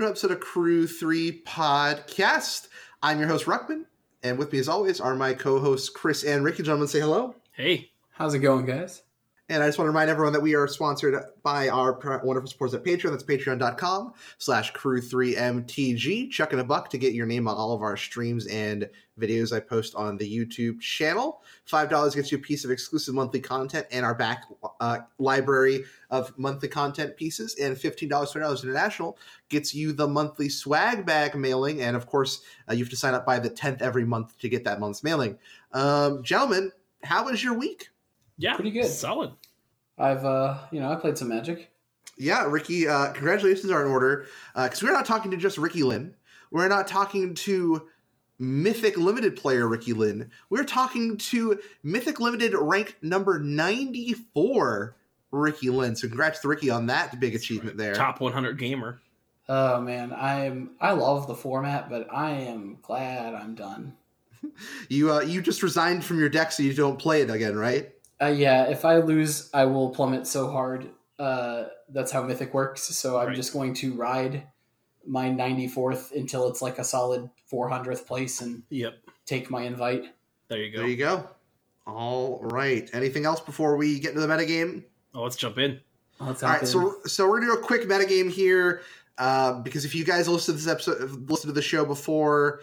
everyone, welcome to an episode of Crew 3 Podcast. I'm your host, Ruckman, and with me, as always, are my co hosts, Chris and Ricky. Gentlemen, say hello. Hey. How's it going, guys? And I just want to remind everyone that we are sponsored by our wonderful supporters at Patreon. That's patreon.com slash crew3mtg. Chucking a buck to get your name on all of our streams and videos I post on the YouTube channel. $5 gets you a piece of exclusive monthly content and our back uh, library of monthly content pieces. And $15, $20 international gets you the monthly swag bag mailing. And of course, uh, you have to sign up by the 10th every month to get that month's mailing. Um, gentlemen, how was your week? Yeah, Pretty good. Solid. I've uh, you know, I played some Magic. Yeah, Ricky, uh, congratulations are in order because we're not talking to just Ricky Lynn. We're not talking to Mythic Limited player Ricky Lynn. We're talking to Mythic Limited ranked number 94 Ricky Lynn. So congrats to Ricky on that big achievement there. Top 100 gamer. Oh man, I'm I love the format, but I am glad I'm done. You uh, you just resigned from your deck so you don't play it again, right? Uh, yeah, if I lose, I will plummet so hard. Uh, that's how Mythic works. So I'm Right. just going to ride my 94th until it's like a solid 400th place and Yep. take my invite. There you go. There you go. All right. Anything else before we get into the metagame? Oh, let's jump in. Let's All hop right, in. so so we're gonna do a quick metagame here uh, because if you guys listen to this episode, listened to the show before,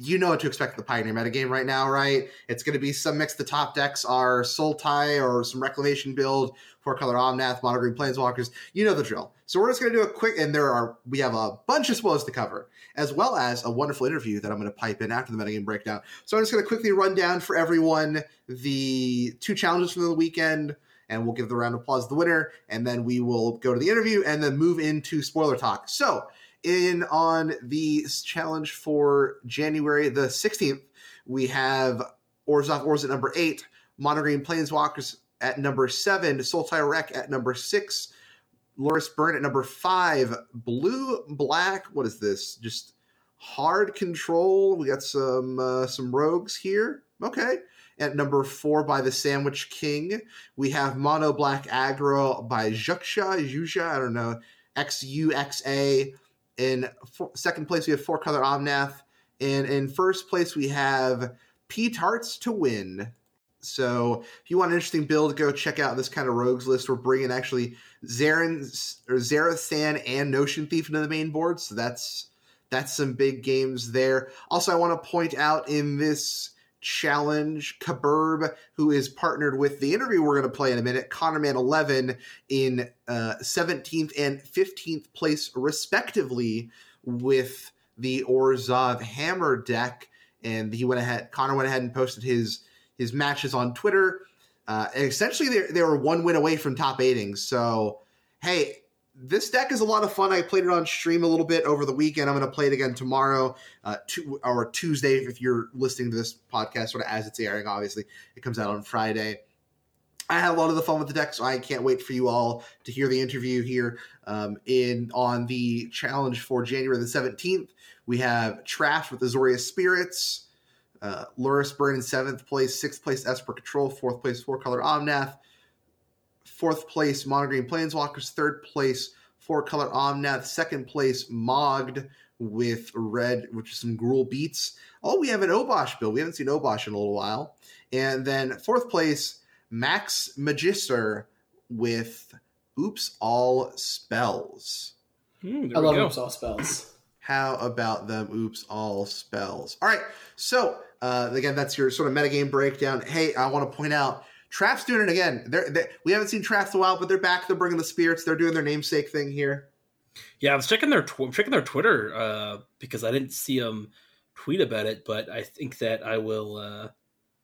you know what to expect in the Pioneer metagame right now, right? It's going to be some mix. The top decks are Sultai or some Reclamation build, four color Omnath, Mono Green Planeswalkers. You know the drill. So we're just going to do a quick, and there are we have a bunch of spoilers to cover, as well as a wonderful interview that I'm going to pipe in after the metagame breakdown. So I'm just going to quickly run down for everyone the two challenges from the weekend and we'll give the round of applause to the winner, and then we will go to the interview and then move into spoiler talk. So, in on the challenge for January the 16th, we have Orzhov Orz at number eight, Monogreen Planeswalkers at number seven, Sultai Wreck at number six, Loris Burn at number five, Blue Black. What is this? Just hard control. We got some uh, some rogues here. Okay. At number four by the Sandwich King, we have Mono Black Aggro by Juxia, Juxia, I don't know, X U X A. In second place, we have Four Color Omnath. And in first place, we have P Tarts to win. So if you want an interesting build, go check out this kind of rogues list. We're bringing actually Zarin or Zarathan and Notion Thief into the main board. So that's that's some big games there. Also, I want to point out in this challenge Kaburb, who is partnered with the interview we're going to play in a minute, Connor Man 11 in uh, 17th and 15th place, respectively, with the Orzhov Hammer deck. And he went ahead, Connor went ahead and posted his his matches on Twitter. Uh, essentially, they, they were one win away from top eighting. So, hey, this deck is a lot of fun. I played it on stream a little bit over the weekend. I'm going to play it again tomorrow, uh, to, or Tuesday if you're listening to this podcast, sort of as it's airing. Obviously, it comes out on Friday. I had a lot of the fun with the deck, so I can't wait for you all to hear the interview here. Um, in on the challenge for January the 17th, we have Trash with Azorius Spirits, uh, Luris Burn in seventh place, sixth place Esper Control, fourth place Four Color Omnath, fourth place Monogreen Planeswalkers, third place Four Color Omnath, second place Mogged with red, which is some Gruul beats. Oh, we have an Obosh build. We haven't seen Obosh in a little while. And then fourth place Max Magister with Oops All Spells. There I love go. Oops All Spells. How about them? Oops, all spells. All right. So uh, again, that's your sort of metagame breakdown. Hey, I want to point out Trapp's doing it again. They're, they, we haven't seen Traps in a while, but they're back. They're bringing the spirits. They're doing their namesake thing here. Yeah, I was checking their tw- checking their Twitter uh, because I didn't see them tweet about it, but I think that I will uh,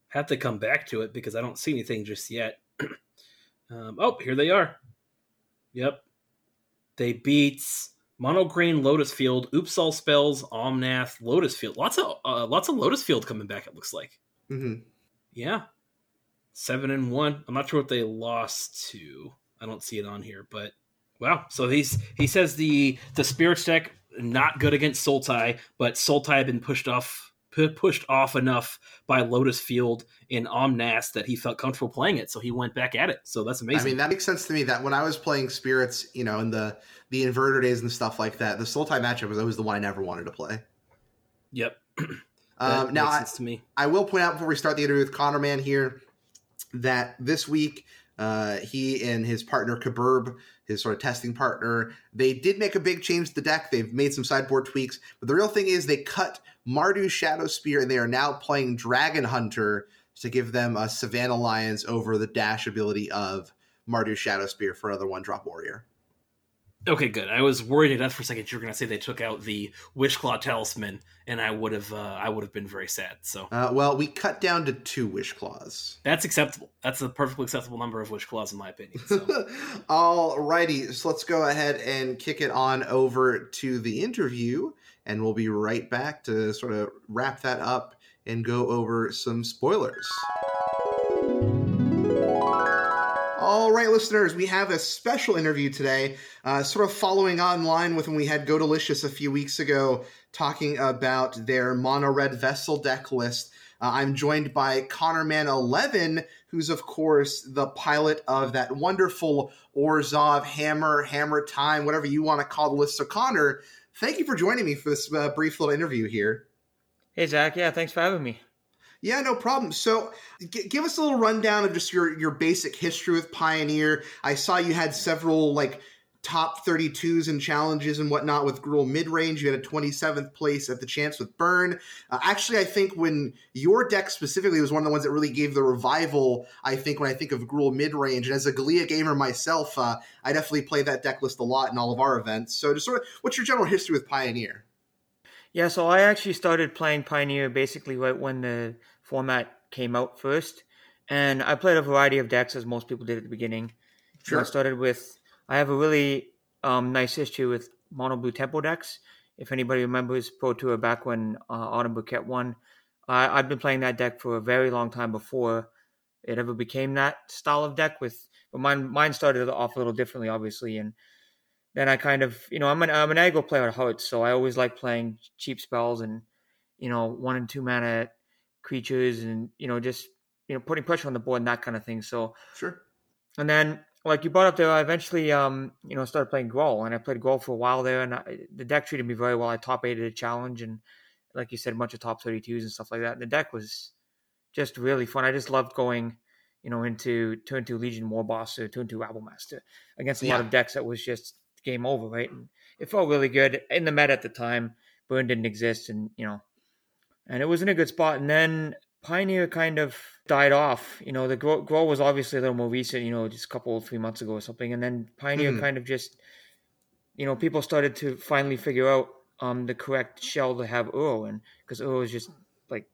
have to come back to it because I don't see anything just yet. um, oh, here they are. Yep, they beat Mono Green, Lotus Field, Oops All Spells, Omnath, Lotus Field. Lots of uh, lots of Lotus Field coming back. It looks like. hmm Yeah, seven and one. I'm not sure what they lost to. I don't see it on here, but wow. So he's he says the the spirits deck not good against Sultai, but Sultai had been pushed off pushed off enough by Lotus Field in Omnath that he felt comfortable playing it, so he went back at it. So that's amazing. I mean, that makes sense to me. That when I was playing Spirits, you know, in the the inverter days and stuff like that, the Sultai matchup was always the one I never wanted to play. Yep. um, now, I, to me. I will point out before we start the interview with Connor Man here that this week uh, he and his partner Kaburb, his sort of testing partner, they did make a big change to the deck. They've made some sideboard tweaks, but the real thing is they cut Mardu Shadowspear and they are now playing Dragon Hunter to give them a Savannah Lions over the dash ability of Mardu Shadowspear for another one drop warrior. Okay, good. I was worried to death for a second. You were going to say they took out the Wishclaw Talisman, and I would have, uh, I would have been very sad. So, uh, well, we cut down to two Wish Claws. That's acceptable. That's a perfectly acceptable number of Wish Claws, in my opinion. So. All righty, so let's go ahead and kick it on over to the interview, and we'll be right back to sort of wrap that up and go over some spoilers. Right, listeners, we have a special interview today, uh, sort of following online with when we had Go Delicious a few weeks ago, talking about their mono red vessel deck list. Uh, I'm joined by Connor Man 11, who's of course the pilot of that wonderful Orzhov Hammer, Hammer Time, whatever you want to call the list. So, Connor, thank you for joining me for this uh, brief little interview here. Hey, Zach. Yeah, thanks for having me. Yeah, no problem. So, g- give us a little rundown of just your your basic history with Pioneer. I saw you had several like top 32s and challenges and whatnot with Gruul mid range. You had a 27th place at the chance with Burn. Uh, actually, I think when your deck specifically was one of the ones that really gave the revival. I think when I think of Gruul mid range, and as a Galea gamer myself, uh, I definitely play that deck list a lot in all of our events. So, just sort of, what's your general history with Pioneer? Yeah, so I actually started playing Pioneer basically right when the format came out first, and I played a variety of decks as most people did at the beginning. Sure. I started with I have a really um, nice history with mono blue tempo decks. If anybody remembers Pro Tour back when uh, Autumn Burchett won, uh, I've been playing that deck for a very long time before it ever became that style of deck. With but mine mine started off a little differently, obviously, and then I kind of you know I'm an I'm an aggro player at heart, so I always like playing cheap spells and you know one and two mana creatures and you know just you know putting pressure on the board and that kind of thing. So sure. And then like you brought up there, I eventually um you know started playing Gruul and I played Gruul for a while there and I, the deck treated me very well. I top eighted a challenge and like you said, a bunch of top thirty twos and stuff like that. And the deck was just really fun. I just loved going you know into turn two Legion Warboss or turn two Rabblemaster against a yeah. lot of decks that was just game over, right? And it felt really good in the meta at the time. Burn didn't exist, and you know and it was in a good spot. And then Pioneer kind of died off. You know, the Gruul, Gruul was obviously a little more recent, you know, just a couple, three months ago or something. And then Pioneer mm-hmm. kind of just, you know, people started to finally figure out um the correct shell to have Uro in because Uro is just like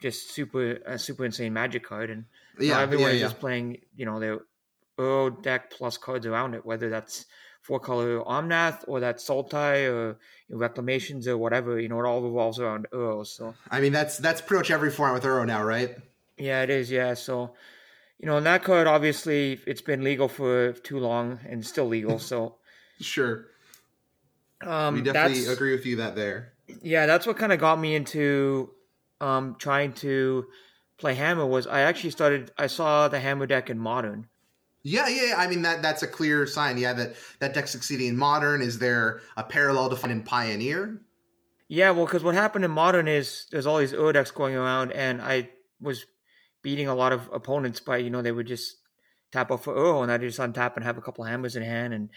just super a super insane magic card, and yeah, everyone yeah, yeah. just playing, you know, their Uro deck plus cards around it, whether that's four color Omnath or that Sultai or you know, Reclamations or whatever. You know, it all revolves around Uro. So I mean, that's that's pretty much every form with Uro now, right? Yeah, it is. Yeah, so you know, in that card, obviously, it's been legal for too long and still legal. So sure, um, we definitely agree with you that there. Yeah, that's what kind of got me into um, trying to play Hammer. Was I actually started? I saw the Hammer deck in Modern yeah, yeah. I mean that that's a clear sign. Yeah, that that deck succeeding in modern. Is there a parallel to find in Pioneer? Yeah, well, because what happened in modern is there's all these Ur decks going around, and I was beating a lot of opponents by you know they would just tap off for Ur, and I just untap and have a couple hammers in hand, and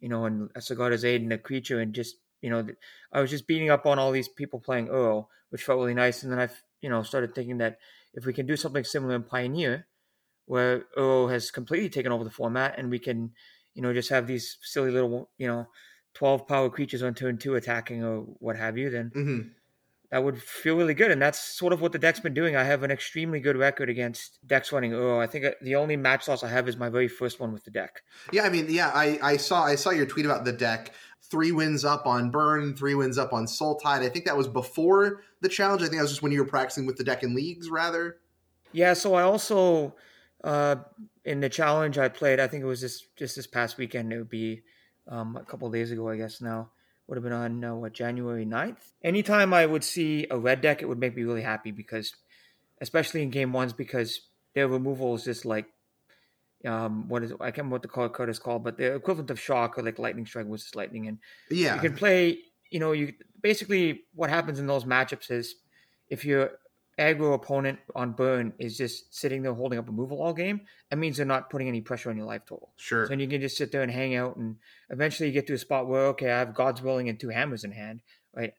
you know, and a Sigarda's Aid and a creature, and just you know, I was just beating up on all these people playing Ur, which felt really nice. And then I, you know, started thinking that if we can do something similar in Pioneer, where Uro has completely taken over the format, and we can, you know, just have these silly little, you know, twelve power creatures on turn two attacking or what have you. Then mm-hmm. that would feel really good, and that's sort of what the deck's been doing. I have an extremely good record against decks running Uro. I think uh, the only match loss I have is my very first one with the deck. Yeah, I mean, yeah, I, I saw I saw your tweet about the deck. Three wins up on Burn, three wins up on Sultai. I think that was before the challenge. I think that was just when you were practicing with the deck in leagues, rather. Yeah, so I also uh, in the challenge I played, I think it was just just this past weekend. It would be um, a couple days ago, I guess now. would have been on uh, what January 9th. Anytime I would see a red deck, it would make me really happy because, especially in game ones, because their removal is just like, um, what is it? I can't remember what the card card is called, but the equivalent of shock or like lightning strike versus lightning, and Yeah. you can play. You know, you basically what happens in those matchups is if your aggro opponent on burn is just sitting there holding up a removal all game, that means they're not putting any pressure on your life total. Sure. So then you can just sit there and hang out, and eventually you get to a spot where okay, I have God's willing and two hammers in hand, right?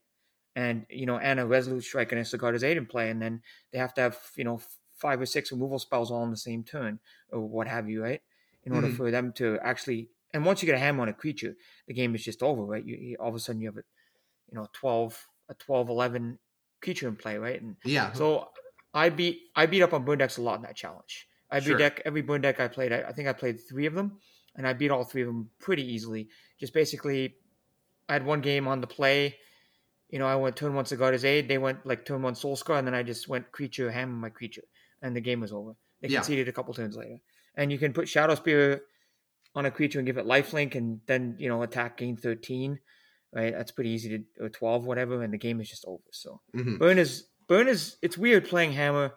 And you know, and a resolute strike and a Sigarda's aid in play, and then they have to have you know five or six removal spells all in the same turn or what have you, right? In order Mhm. for them to actually, and once you get a hammer on a creature, the game is just over, right? You, you all of a sudden you have a you know 12 a 12 11 creature in play right? And yeah. so i beat i beat up on burn decks a lot in that challenge. Every Sure. deck every burn deck i played I, I think i played three of them and i beat all three of them pretty easily. Just basically i had one game on the play. You know i went turn one Sigarda's aid. They went like turn one soul scar and then i just went creature hammer my creature and the game was over. They Yeah. conceded a couple turns later. And you can put shadowspear on a creature and give it life link, and then you know attack gain 13 right that's pretty easy to or 12 whatever and the game is just over so Mhm. burn is burn is it's weird playing hammer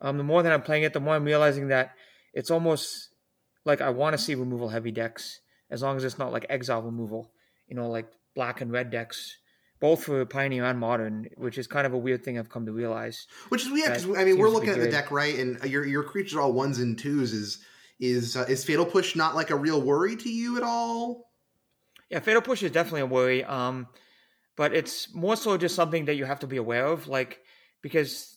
um the more that i'm playing it the more i'm realizing that it's almost like i want to see removal heavy decks as long as it's not like exile removal you know like black and red decks both for pioneer and modern which is kind of a weird thing i've come to realize Which is weird because I mean we're seems to be looking at the deck right, and your your creatures are all ones and twos. Is is uh, is fatal push not like a real worry to you at all? Yeah, fatal push is definitely a worry. Um, but it's more so just something that you have to be aware of, like because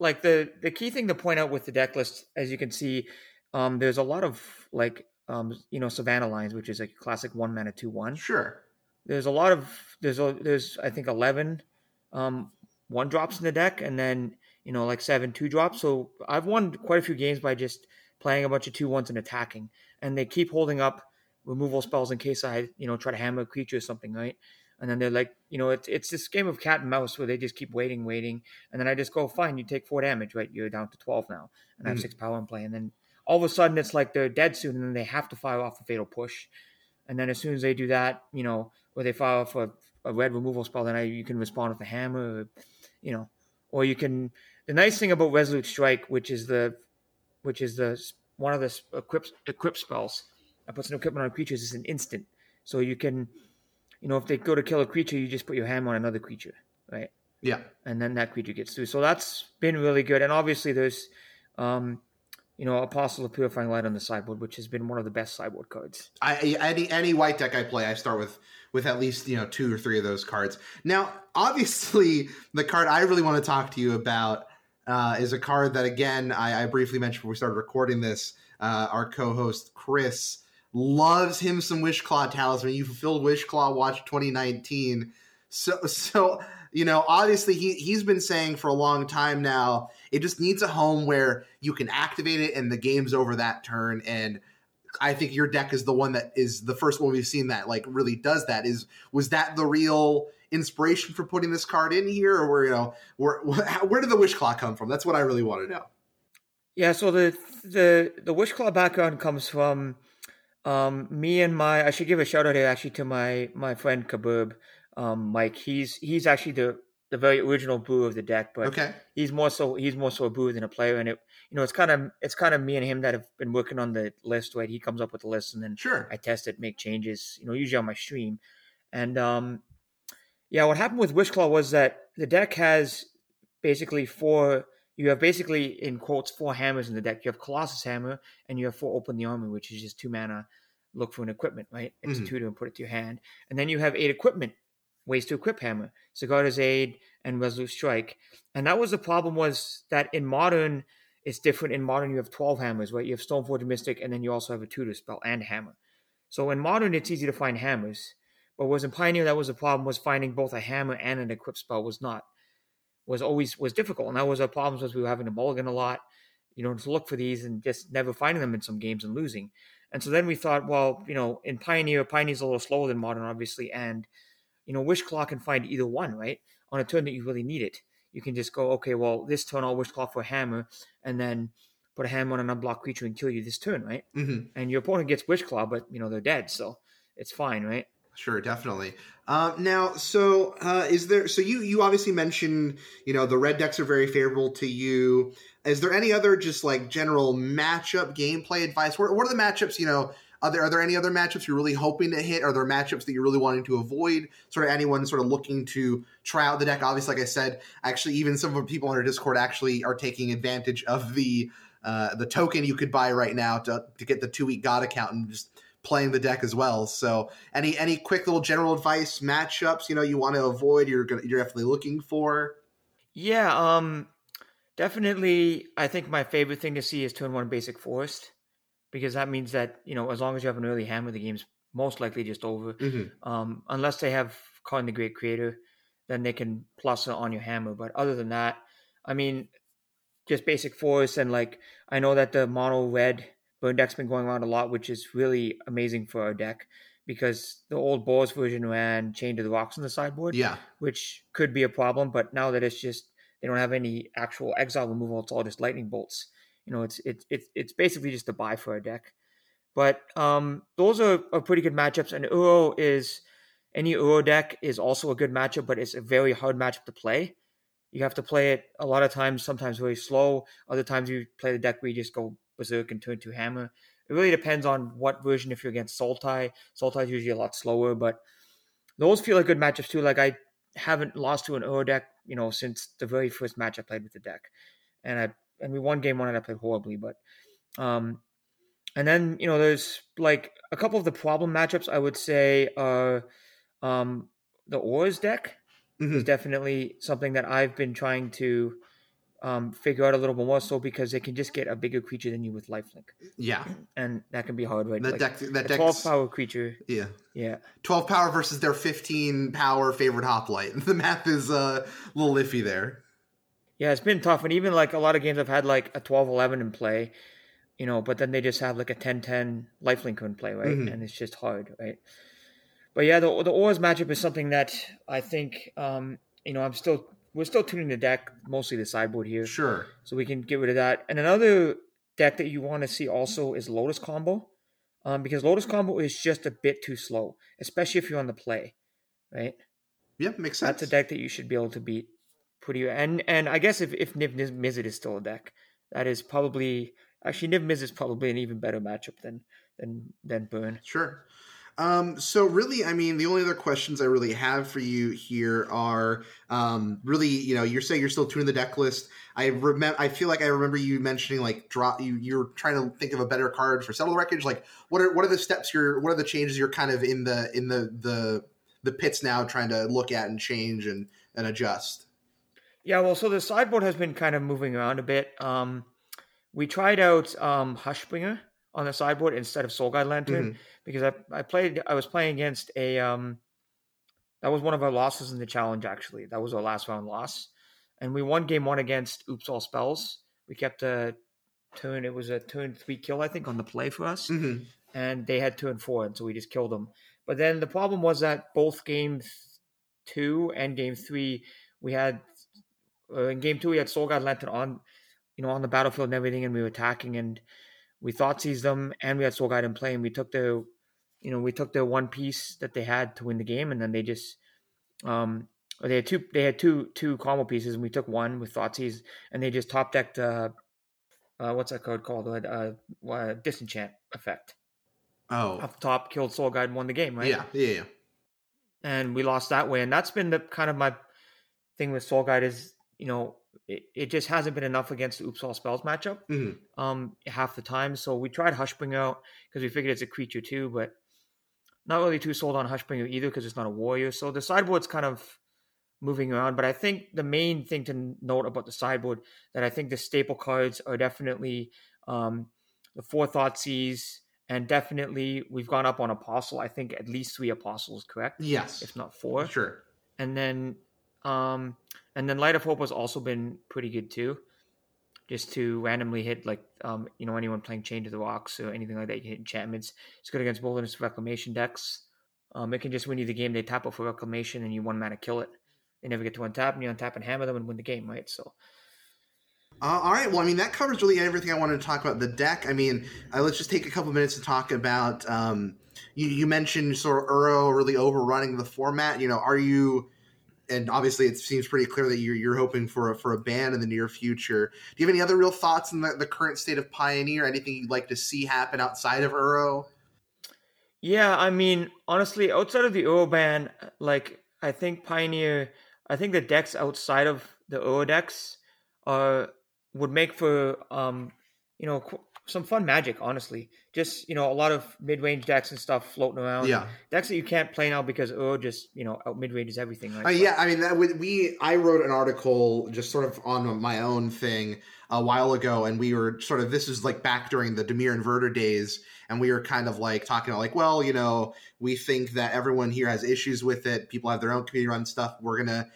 like the the key thing to point out with the deck list, as you can see, um, there's a lot of like um, you know Savannah lions, which is a classic one mana two one. Sure. There's a lot of there's a there's I think eleven um one drops in the deck, and then you know like seven two drops. So I've won quite a few games by just playing a bunch of two ones and attacking, and they keep holding up removal spells in case I you know try to hammer a creature or something, right? And then they're like, you know, it's it's this game of cat and mouse where they just keep waiting, waiting, and then I just go, fine, you take four damage, right? You're down to twelve now, and I have Mhm. six power in play, and then all of a sudden it's like they're dead soon, and then they have to fire off a fatal push, and then as soon as they do that, you know, or they fire off a, a red removal spell, then I, you can respond with a hammer, or, you know, or you can. The nice thing about Resolute Strike, which is the, which is the one of the equip equip spells that puts an equipment on creatures, it's an instant, so you can, you know, if they go to kill a creature, you just put your hammer on another creature, right? Yeah. and then that creature gets through. So that's been really good. And obviously, there's, um, you know, Apostle of Purifying Light on the sideboard, which has been one of the best sideboard cards. I any any white deck I play, I start with with at least you know two or three of those cards. Now, obviously, the card I really want to talk to you about uh, is a card that again I, I briefly mentioned before we started recording this. Uh, our co-host Chris loves him some Wish Claw Talisman. You fulfilled Wish Claw Watch 2019, so so you know obviously he he's been saying for a long time now it just needs a home where you can activate it and the game's over that turn and I think your deck is the one that is the first one we've seen that like really does that. Is was that the real inspiration for putting this card in here, or where you know where where did the wish claw come from? That's what I really want to know. Yeah, so the the the wish claw background comes from um, me and my. I should give a shout out here actually to my my friend Kabub, um, Mike. He's he's actually the the very original brewer of the deck, but Okay, he's more so he's more so a brewer than a player. And it you know it's kind of it's kind of me and him that have been working on the list. Right, he comes up with the list, and then sure. I test it, make changes, you know, usually on my stream. And um yeah, what happened with Wishclaw was that the deck has basically four you have basically in quotes four hammers in the deck. You have Colossus Hammer and you have four Open the Armory, which is just two mana, look for an equipment, right? It's Mhm. a tutor and put it to your hand. And then you have eight equipment, ways to equip hammer, Sigarda's Aid and Resolute Strike. And that was the problem was that in modern it's different. In modern you have twelve hammers, right? You have Stoneforge Mystic and then you also have a tutor spell and hammer. So in modern, it's easy to find hammers, but was in Pioneer that was the problem was finding both a hammer and an equip spell was not was always was difficult, and that was our problems was we were having to mulligan a lot, you know, to look for these and just never finding them in some games and losing. And so then we thought, well, you know, in Pioneer, Pioneer's a little slower than Modern, obviously, and you know, Wishclaw can find either one, right? On a turn that you really need it, you can just go, okay, well, this turn I'll Wishclaw for a hammer, and then put a hammer on an unblocked creature and kill you this turn, right? hmm and your opponent gets Wish Claw, but you know they're dead, so it's fine, right? Sure, definitely. Um, now, so uh, is there? So you you obviously mentioned you know the red decks are very favorable to you. Is there any other just like general matchup gameplay advice? What, what are the matchups? You know, are there are there any other matchups you're really hoping to hit? Are there matchups that you're really wanting to avoid? Sort of anyone sort of looking to try out the deck. Obviously, like I said, actually, even some of the people on our Discord actually are taking advantage of the uh, the token you could buy right now to to get the two week God account and just playing the deck as well. So any any quick little general advice matchups you know you want to avoid you're gonna, you're definitely looking for. Yeah, um, definitely. I think my favorite thing to see is turn one basic forest because that means that you know as long as you have an early hammer, the game's most likely just over. Mm-hmm. Um, unless they have Karn the Great Creator, then they can plus it on your hammer. But other than that, I mean, just basic forest and like I know that the mono red burn deck's been going around a lot, which is really amazing for our deck because the old Boars version ran Chain to the Rocks on the sideboard, Yeah, which could be a problem. But now that it's just they don't have any actual exile removal, it's all just lightning bolts. You know, it's it's it's it's basically just a bye for our deck. But um, those are, are pretty good matchups. And Uro is any Uro deck is also a good matchup, but it's a very hard matchup to play. You have to play it a lot of times, sometimes very slow. Other times you play the deck where you just go berserk and turn to hammer. It really depends on what version. If you're against Sultai, Sultai is usually a lot slower, but those feel like good matchups too. Like I haven't lost to an Uro deck, you know, since the very first match I played with the deck, and I and we won game one and I played horribly, but um, and then you know there's like a couple of the problem matchups I would say are um the Ors deck Mhm. is definitely something that I've been trying to um, figure out a little bit more so because they can just get a bigger creature than you with lifelink, yeah. and that can be hard, right? That Like, deck that a deck twelve power creature, yeah. yeah, 12 power versus their 15 power favored hoplite. The math is uh, a little iffy there. yeah, it's been tough, and even like a lot of games I've had like a 12-11 in play, you know, but then they just have like a 10-10 lifelink in play, right? Mhm. And it's just hard, right? But yeah, the the Ors matchup is something that I think, um, you know, I'm still we're still tuning the deck, mostly the sideboard here. Sure. so we can get rid of that. And another deck that you want to see also is Lotus Combo, um, because Lotus Combo is just a bit too slow, especially if you're on the play, right? Yeah, makes sense. That's a deck that you should be able to beat pretty. And and I guess if if Niv Niv Mizzet is still a deck, that is probably actually Niv Mizzet is probably an even better matchup than than than Burn. Sure. Um, so really, I mean, the only other questions I really have for you here are um, really, you know, you're saying you're still tuning the deck list. I remember, I feel like I remember you mentioning like drop. You you're trying to think of a better card for settle the wreckage. Like, what are what are the steps you're? What are the changes you're kind of in the in the the the pits now, trying to look at and change and and adjust. Yeah, well, so the sideboard has been kind of moving around a bit. Um, we tried out um, Hushbringer on the sideboard instead of Soul Guide Lantern Mhm. because I, I played I was playing against a um, that was one of our losses in the challenge actually. That was our last round loss, and we won game one against Oops All Spells. We kept a turn. It was a turn three kill I think on the play for us Mhm. and they had turn four, and so we just killed them. But then the problem was that both game two and game three, we had uh, in game two we had Soul Guide Lantern on, you know, on the battlefield and everything, and we were attacking, and we Thoughtseized them, and we had Soul Guide in play, and we took their, you know, we took their one piece that they had to win the game, and then they just, um, they had two, they had two two combo pieces, and we took one with Thoughtseize, and they just top decked, uh, uh, what's that card called? Uh, uh, disenchant effect Oh, up top, killed Soul Guide, and won the game, right? yeah, yeah, yeah. And we lost that way. And that's been the kind of my thing with Soul Guide is, you know, it, it just hasn't been enough against the Oops All Spells matchup Mhm. um, half the time. So we tried Hushbringer out because we figured it's a creature too, but not really too sold on Hushbringer either because it's not a warrior. So the sideboard's kind of moving around. But I think the main thing to note about the sideboard that I think the staple cards are definitely um, the Four Thoughtseize, and definitely we've gone up on Apostle. I think at least three Apostles, correct? Yes, If not four sure. and then um and then light of hope has also been pretty good too just to randomly hit like um you know anyone playing chain to the rocks or anything like that you hit enchantments it's good against wilderness reclamation decks um it can just win you the game they tap up for reclamation and you one mana kill it they never get to untap and you untap and hammer them and win the game right so Uh, all right. Well, I mean, that covers really everything I wanted to talk about the deck. I mean, uh, let's just take a couple minutes to talk about. Um, you, you mentioned sort of Uro really overrunning the format. You know, are you? And obviously, it seems pretty clear that you're you're hoping for a, for a ban in the near future. Do you have any other real thoughts on the, the current state of Pioneer? Anything you'd like to see happen outside of Uro? Yeah, I mean, honestly, outside of the Uro ban, like I think Pioneer, I think the decks outside of the Uro decks are would make for um, you know, some fun magic. Honestly, just you know, a lot of mid range decks and stuff floating around. Yeah. decks that you can't play now because oh, just you know out mid ranges everything. Right? Uh, yeah, I mean, that would, we I wrote an article just sort of on my own thing a while ago, and we were sort of this is like back during the Dimir inverter days, and we were kind of like talking about like, well, you know, we think that everyone here has issues with it. People have their own community run stuff. We're gonna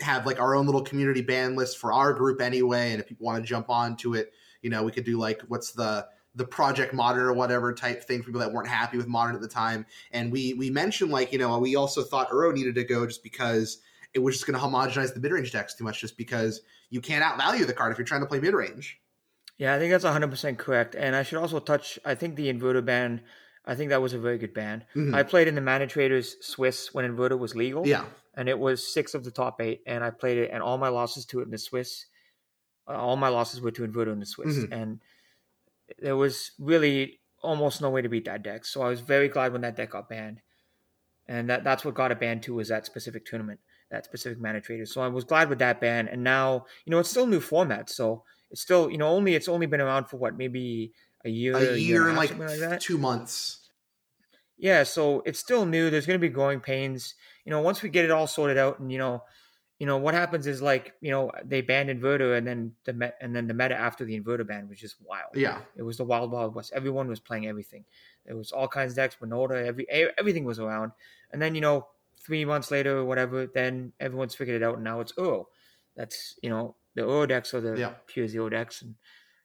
have like our own little community ban list for our group anyway, and if people want to jump onto it, you know, we could do like what's the the project modern or whatever type thing for people that weren't happy with modern at the time. And we we mentioned like, you know, we also thought Uro needed to go just because it was just going to homogenize the mid range decks too much, just because you can't outvalue the card if you're trying to play mid range. Yeah, I think that's 100% correct. And I should also touch, I think the Inverter ban, I think that was a very good ban. Mhm. I played in the Mana Traders Swiss when Inverter was legal. Yeah, And it was six of the top eight. And I played it, and all my losses to it in the Swiss, all my losses were to Inverter in the Swiss. Mhm. And there was really almost no way to beat that deck. So I was very glad when that deck got banned. And that, that's what got it banned too, was that specific tournament, that specific Mana Traders. So I was glad with that ban. And now, you know, it's still a new format. So it's still, you know, only it's only been around for what, maybe a year, a year and and like, like that. two months. Yeah, so it's still new. There's going to be growing pains. You know, once we get it all sorted out, and you know, you know what happens is like you know they banned inverter, and then the met, and then the meta after the inverter ban was just wild. Yeah, It was the wild wild west. Everyone was playing everything. There was all kinds of decks, Winota, every everything was around. And then you know, three months later or whatever, then everyone's figured it out, and now it's Uro. That's you know the Uro decks are the Yeah. pure zero decks, and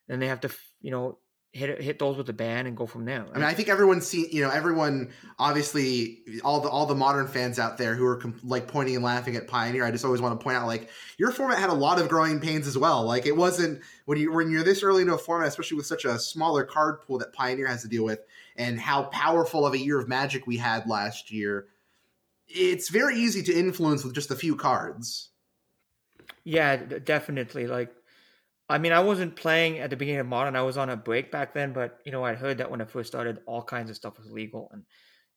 then they have to you know hit hit those with a ban and go from there. I mean, I think everyone's seen, you know, everyone obviously all the all the modern fans out there who are com- like pointing and laughing at Pioneer. I just always want to point out, like your format had a lot of growing pains as well. Like it wasn't when you when you're this early into a format, especially with such a smaller card pool that Pioneer has to deal with, and how powerful of a year of Magic we had last year. It's very easy to influence with just a few cards. Yeah, definitely. Like, I mean, I wasn't playing at the beginning of modern. I was on a break back then, but you know, I heard that when I first started, all kinds of stuff was legal, and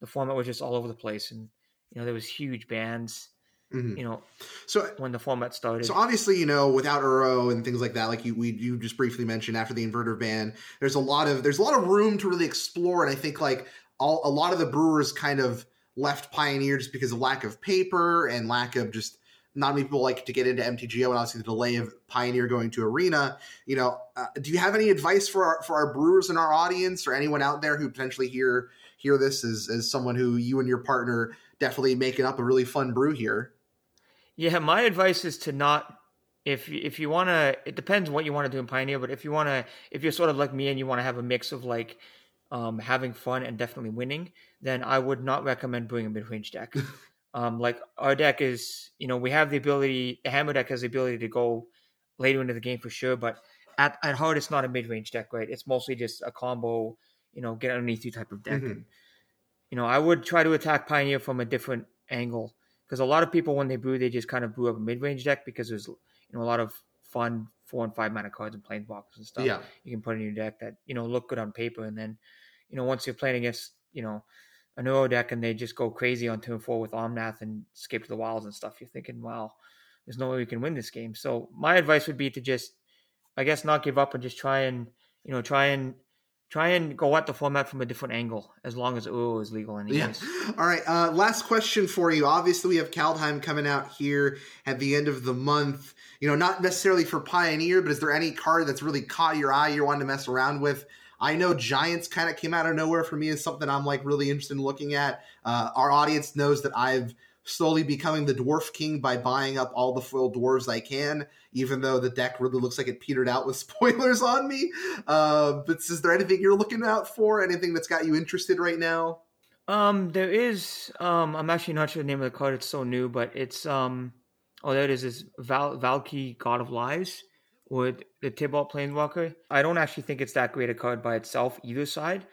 the format was just all over the place, and you know, there was huge bans. Mhm. You know, So when the format started. So obviously, you know, without Uro and things like that, like you we you just briefly mentioned after the inverter ban, there's a lot of there's a lot of room to really explore, and I think like all a lot of the brewers kind of left Pioneer just because of lack of paper and lack of just not many people like to get into MTGO, and obviously the delay of Pioneer going to Arena. You know, uh, do you have any advice for our, for our brewers in our audience or anyone out there who potentially hear hear this as as someone who you and your partner definitely making up a really fun brew here? Yeah, my advice is to not if if you want to. It depends what you want to do in Pioneer, but if you want to, if you're sort of like me and you want to have a mix of like um, having fun and definitely winning, then I would not recommend brewing a mid range deck. um, like our deck is, you know, we have the ability. The Hammer deck has the ability to go later into the game for sure, but at at heart, it's not a mid range deck, right? It's mostly just a combo, you know, get underneath you type of deck. Mhm. And, you know, I would try to attack Pioneer from a different angle because a lot of people when they brew they just kind of brew up a mid-range deck because there's you know a lot of fun four and five mana cards and planeswalkers and stuff Yeah. you can put in your deck that you know look good on paper and then you know once you're playing against you know a neuro deck and they just go crazy on turn four with Omnath and escape to the wilds and stuff you're thinking wow there's no way we can win this game so my advice would be to just I guess not give up and just try and you know try and try and go at the format from a different angle as long as Uro is legal anyways. Yeah. All right. Uh, last question for you. Obviously, we have Kaldheim coming out here at the end of the month. You know, not necessarily for Pioneer, but is there any card that's really caught your eye you're wanting to mess around with? I know Giants kind of came out of nowhere for me as something I'm like really interested in looking at. Uh, our audience knows that I've slowly becoming the dwarf king by buying up all the foil dwarves I can, even though the deck really looks like it petered out with spoilers on me. Uh, but is there anything you're looking out for? Anything that's got you interested right now? Um, there is. Um, I'm actually not sure the name of the card. It's so new, but it's um. Oh, there it is. Is Val Valki God of Lies? With the Tibalt Planeswalker. I don't actually think it's that great a card by itself, either side.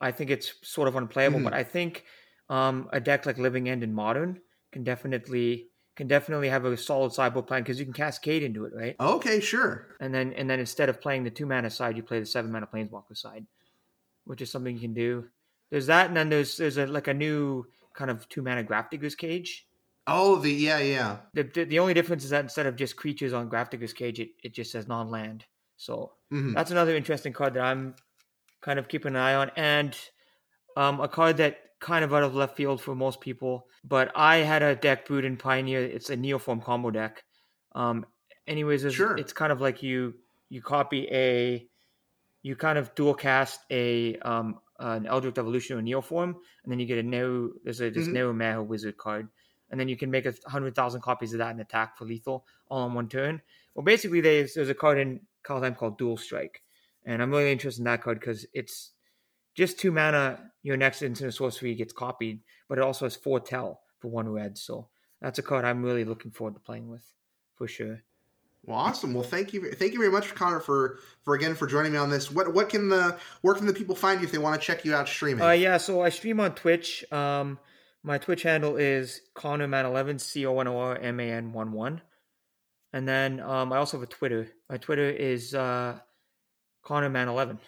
I think it's sort of unplayable, Mhm. but I think um, a deck like Living End in Modern can definitely can definitely have a solid sideboard plan because you can cascade into it, right? Okay, sure. And then and then instead of playing the two mana side, you play the seven mana Planeswalker side, which is something you can do. There's that, and then there's there's a like a new kind of two mana Grafdigger's Cage. Oh, the yeah, yeah. The, the the only difference is that instead of just creatures on Grafdigger's Cage, it, it just says non land. So Mhm. that's another interesting card that I'm kind of keeping an eye on, and um, a card that kind of out of left field for most people. But I had a deck brewed in Pioneer. It's a Neoform combo deck. Um, anyways, it's, Sure. it's kind of like you you copy a you kind of dual cast a um, an Eldritch Evolution or Neoform, and then you get a new there's a this Mhm. Neo Maho Wizard card, and then you can make a hundred thousand copies of that and attack for lethal all in one turn. Well, basically, there's there's a card in Kaldheim called Dual Strike, and I'm really interested in that card because it's just two mana. Your next instant sorcery gets copied, but it also has foretell for one red. So that's a card I'm really looking forward to playing with, for sure. Well, awesome. Well, thank you, thank you very much, Connor, for for again for joining me on this. What what can the where can the people find you if they want to check you out streaming? Uh, yeah, so I stream on Twitch. Um, my Twitch handle is ConnorMan11, C O N O R M A N 1 1. And then um, I also have a Twitter. My Twitter is uh, ConnorMan11,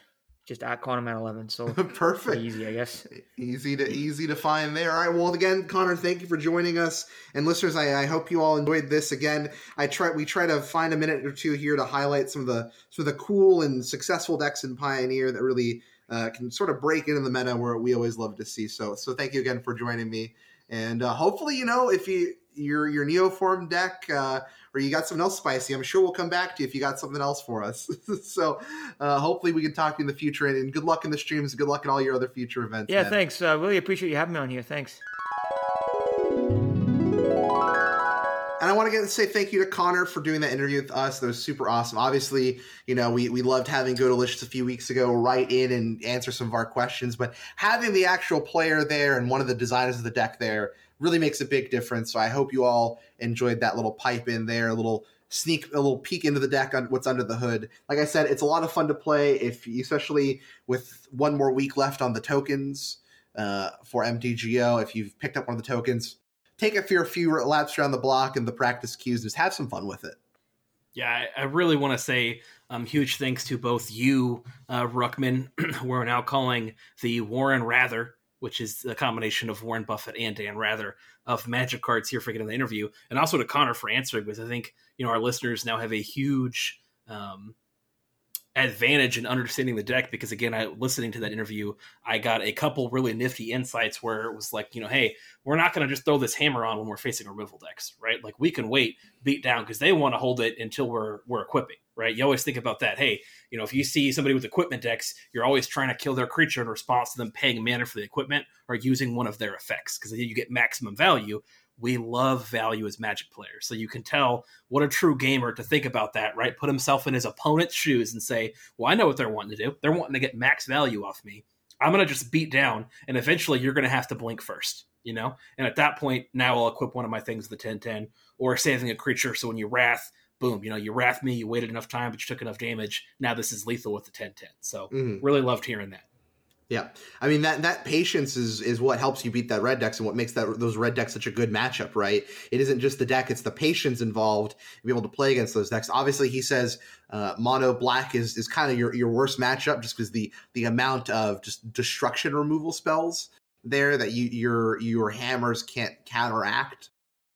just at ConnorMan11. So Perfect. easy, I guess. Easy to easy to find there. All right. Well, again, Connor, thank you for joining us, and listeners, I, I hope you all enjoyed this. Again, I try we try to find a minute or two here to highlight some of the some of the cool and successful decks in Pioneer that really uh, can sort of break into the meta where we always love to see. So so thank you again for joining me, and uh, hopefully, you know, if you your your Neoform deck. Uh, or you got something else spicy, I'm sure we'll come back to you if you got something else for us. so, uh, hopefully, we can talk to you in the future. And, and good luck in the streams. Good luck in all your other future events. Yeah, man. thanks. I uh, really appreciate you having me on here. Thanks. And I want to say thank you to Connor for doing that interview with us. That was super awesome. Obviously, you know, we, we loved having Go Delicious a few weeks ago write in and answer some of our questions, but having the actual player there and one of the designers of the deck there really makes a big difference. So I hope you all enjoyed that little pipe in there, a little sneak, a little peek into the deck on what's under the hood. Like I said, it's a lot of fun to play, if especially with one more week left on the tokens uh, for MTGO. If you've picked up one of the tokens, take it for a few laps around the block and the practice queues just have some fun with it. Yeah, I, I really want to say um, huge thanks to both you, uh, Ruckman, we're now calling the Warren Rather, which is a combination of Warren Buffett and Dan Rather of Magic Cards here for getting the interview, and also to Connor for answering, because I think you know our listeners now have a huge um, advantage in understanding the deck because again i listening to that interview i got a couple really nifty insights where it was like you know hey we're not going to just throw this hammer on when we're facing removal decks right? Like we can wait beat down because they want to hold it until we're we're equipping right? You always think about that. Hey you know if you see somebody with equipment decks you're always trying to kill their creature in response to them paying mana for the equipment or using one of their effects because then you get maximum value we love value as magic players. So you can tell what a true gamer to think about that, right? Put himself in his opponent's shoes and say, well, I know what they're wanting to do. They're wanting to get max value off me. I'm going to just beat down, and eventually you're going to have to blink first, you know? And at that point, now I'll equip one of my things with the 1010 or saving a creature. So when you wrath, boom, you know, you wrath me, you waited enough time, but you took enough damage. Now this is lethal with the 1010. So Mhm. really loved hearing that. Yeah, I mean that that patience is is what helps you beat that red decks and what makes that those red decks such a good matchup, right? It isn't just the deck; it's the patience involved to be able to play against those decks. Obviously, he says uh, mono black is is kind of your your worst matchup just because the the amount of just destruction removal spells there that you your your hammers can't counteract.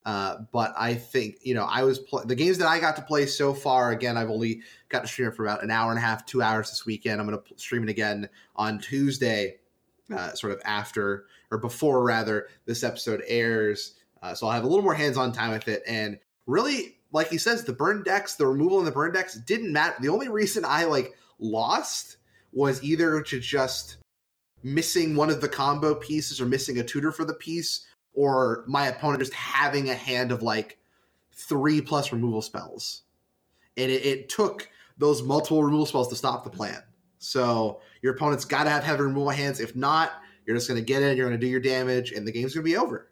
Uh, but I think you know I was pl- the games that I got to play so far. Again, I've only got to stream it for about an hour and a half, two hours this weekend. I'm going to stream it again on Tuesday, uh, sort of after or before rather this episode airs. Uh, so I'll have a little more hands-on time with it. And really, like he says, the burn decks, the removal in the burn decks didn't matter. The only reason I like lost was either to just missing one of the combo pieces or missing a tutor for the piece or my opponent just having a hand of like three plus removal spells. And it, it took those multiple removal spells to stop the plan. So your opponent's got to have heavy removal hands. If not, you're just going to get in, you're going to do your damage, and the game's going to be over.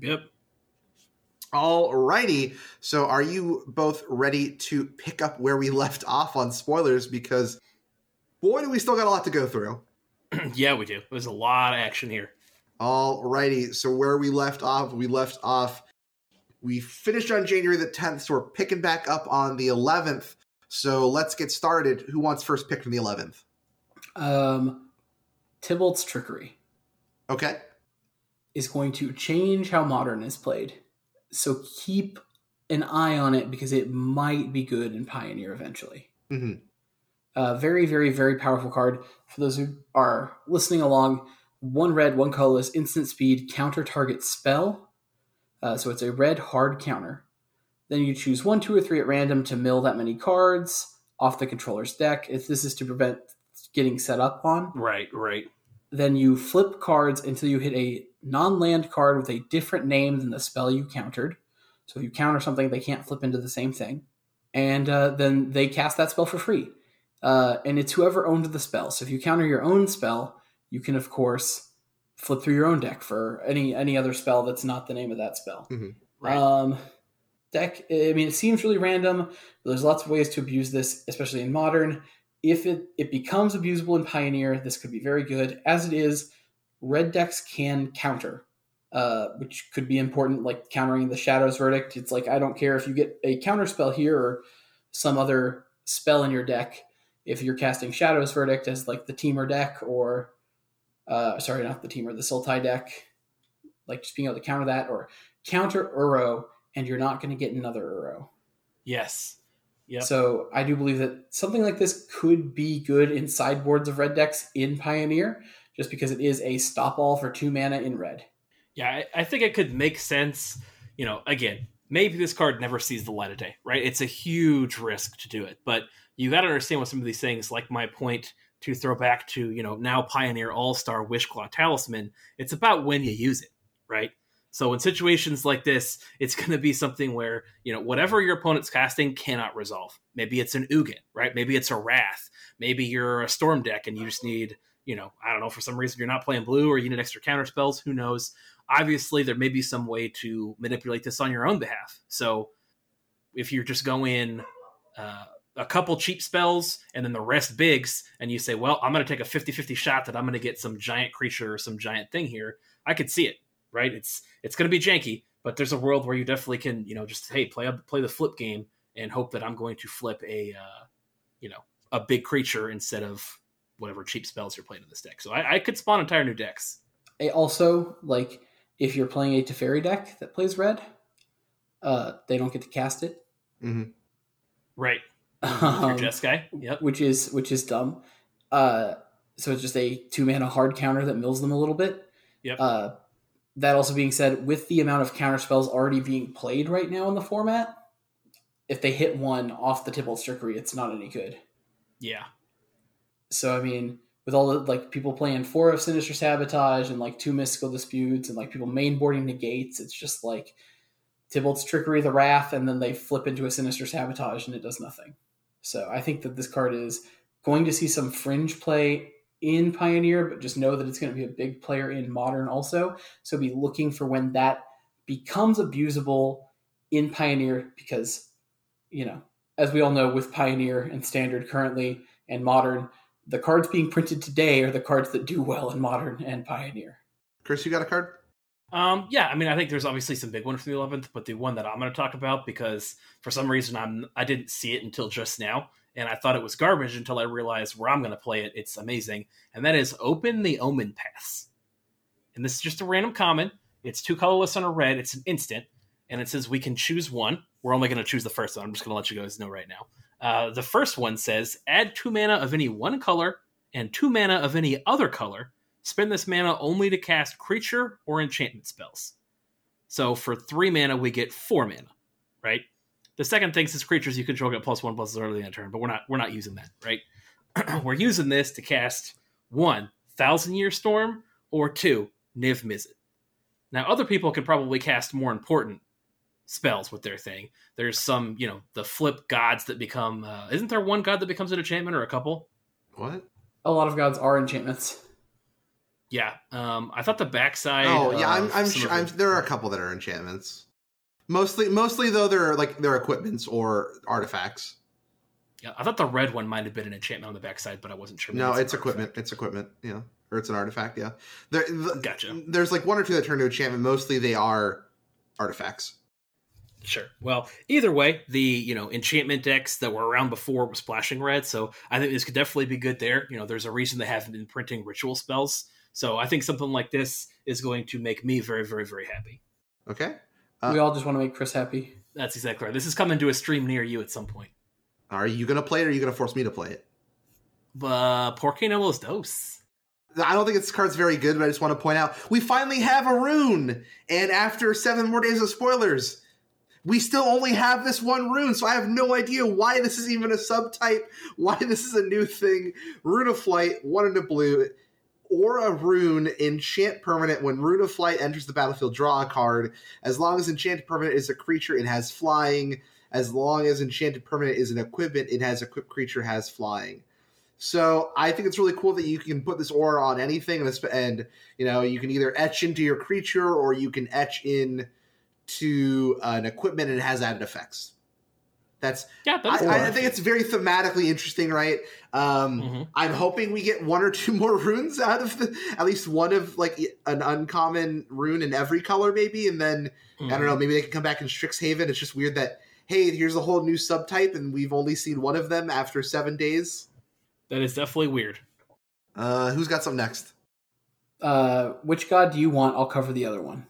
Yep. All righty. So are you both ready to pick up where we left off on spoilers? Because boy, do we still got a lot to go through. yeah, we do. There's a lot of action here. Alrighty. So where we left off, we left off. We finished on January the 10th, so we're picking back up on the 11th. So let's get started. Who wants first pick from the 11th? Um, Tibalt's trickery Okay. is going to change how modern is played. So keep an eye on it because it might be good in Pioneer eventually. Mm-hmm. Uh, very, very, very powerful card. For those who are listening along, one red, one colorless, instant speed, counter target spell. Uh, so it's a red hard counter. Then you choose one, two, or three at random to mill that many cards off the controller's deck. If this is to prevent getting set up on, Right, right. then you flip cards until you hit a non-land card with a different name than the spell you countered. So if you counter something, they can't flip into the same thing, and uh, then they cast that spell for free. Uh, and it's whoever owned the spell. So if you counter your own spell, you can of course flip through your own deck for any any other spell that's not the name of that spell. Right. Um, deck. I mean, it seems really random. But there's lots of ways to abuse this, especially in modern. If it it becomes abusable in Pioneer, this could be very good. As it is, red decks can counter, uh, which could be important, like countering the Shadows Verdict. It's like I don't care if you get a counter spell here or some other spell in your deck. If you're casting Shadows Verdict as like the Temur deck, or uh, sorry, not the Temur, the Sultai deck, like just being able to counter that, or counter Uro, and you're not going to get another Uro. yes. Yep. So I do believe that something like this could be good in sideboards of red decks in Pioneer, just because it is a stop all for two mana in red. Yeah, I, I think it could make sense. You know, again, maybe this card never sees the light of day, right? It's a huge risk to do it, but you got to understand what some of these things, like my point to throw back to, you know, now Pioneer All Star Wishclaw Talisman. It's about when you use it, right? So in situations like this, it's going to be something where you know whatever your opponent's casting cannot resolve. Maybe it's an Ugin, right? Maybe it's a Wrath. Maybe you're a Storm deck and you just need, you know, I don't know, for some reason you're not playing blue or you need extra counter spells. Who knows? Obviously, there may be some way to manipulate this on your own behalf. So if you're just going uh, a couple cheap spells and then the rest bigs, and you say, well, I'm going to take a 50 50 shot that I'm going to get some giant creature or some giant thing here, I could see it, right? It's it's going to be janky, but there's a world where you definitely can, you know, just hey, play a, play the flip game and hope that I'm going to flip a, uh, you know, a big creature instead of whatever cheap spells you're playing in this deck. So I, I could spawn entire new decks. It also, like if you're playing a Teferi deck that plays red, uh, they don't get to cast it, mm-hmm. Right. Your um, Jess guy. Yep. which is which is dumb. Uh, so it's just a two mana hard counter that mills them a little bit. Yep. Uh, that also being said, with the amount of counter spells already being played right now in the format, if they hit one off the Tibalt Trickery, it's not any good. Yeah. So I mean, with all the like people playing four of Sinister Sabotage and like two Mystical Disputes and like people mainboarding negates, it's just like Tibalt's Trickery, the Wrath, and then they flip into a Sinister Sabotage and it does nothing. So I think that this card is going to see some fringe play in Pioneer, but just know that it's going to be a big player in Modern also. So be looking for when that becomes abusable in Pioneer because, you know, as we all know, with Pioneer and Standard currently and Modern, the cards being printed today are the cards that do well in Modern and Pioneer. Chris, you got a card? Um, yeah, I mean, I think there's obviously some big ones from the 11th, but the one that I'm going to talk about because for some reason I'm I didn't see it until just now, and I thought it was garbage until I realized where I'm going to play it. It's amazing, and that is Open the Omen Paths. And this is just a random common. It's two colorless on a red. It's an instant, and it says we can choose one. We're only going to choose the first one. I'm just going to let you guys know right now. Uh, the first one says add two mana of any one color and two mana of any other color spend this mana only to cast creature or enchantment spells. So for three mana, we get four mana, right? The second thing says creatures you control get plus one plus early in a turn, but we're not we're not using that, right? we're using this to cast one Thousand Year Storm or two Niv Mizzet. Now other people can probably cast more important spells with their thing. There's some, you know, the flip gods that become. Uh, isn't there one god that becomes an enchantment or a couple? What? A lot of gods are enchantments. Yeah, um, I thought the backside. Oh yeah, I'm I'm sure I'm, there are a couple that are enchantments. Mostly, mostly though, they're like their equipments or artifacts. Yeah, I thought the red one might have been an enchantment on the backside, but I wasn't sure. No, it's equipment. It's equipment. Yeah, or it's an artifact. Yeah, there, the, Gotcha. There's like one or two that turn to enchantment. Mostly, they are artifacts. Sure. Well, either way, the you know enchantment decks that were around before was splashing red, so I think this could definitely be good there. You know, there's a reason they haven't been printing ritual spells, so I think something like this is going to make me very, very, very happy. Okay. Uh, we all just want to make Chris happy. That's exactly right. This is coming to a stream near you at some point. Are you gonna play it, or are you gonna force me to play it? Uh, Por qué no los dos? I don't think this card's very good, but I just want to point out we finally have a rune, and after seven more days of spoilers, we still only have this one rune. So I have no idea why this is even a subtype, why this is a new thing. Rune of Flight, one in a blue, or a rune enchant permanent. When Rune of Flight enters the battlefield, draw a card. As long as enchanted permanent is a creature, it has flying. As long as enchanted permanent is an equipment, it has equipped creature has flying. So I think it's really cool that you can put this aura on anything, and, and you know you can either etch into your creature or you can etch in to an equipment, and it has added effects. That's Yeah, that's I, I think it's very thematically interesting, right? Um, Mhm. I'm hoping we get one or two more runes out of the at least one of like an uncommon rune in every color, maybe, and then I don't know, maybe they can come back in Strixhaven. It's just weird that hey, here's a whole new subtype, and we've only seen one of them after seven days. That is definitely weird. Uh, who's got some next? Uh, which god do you want? I'll cover the other one.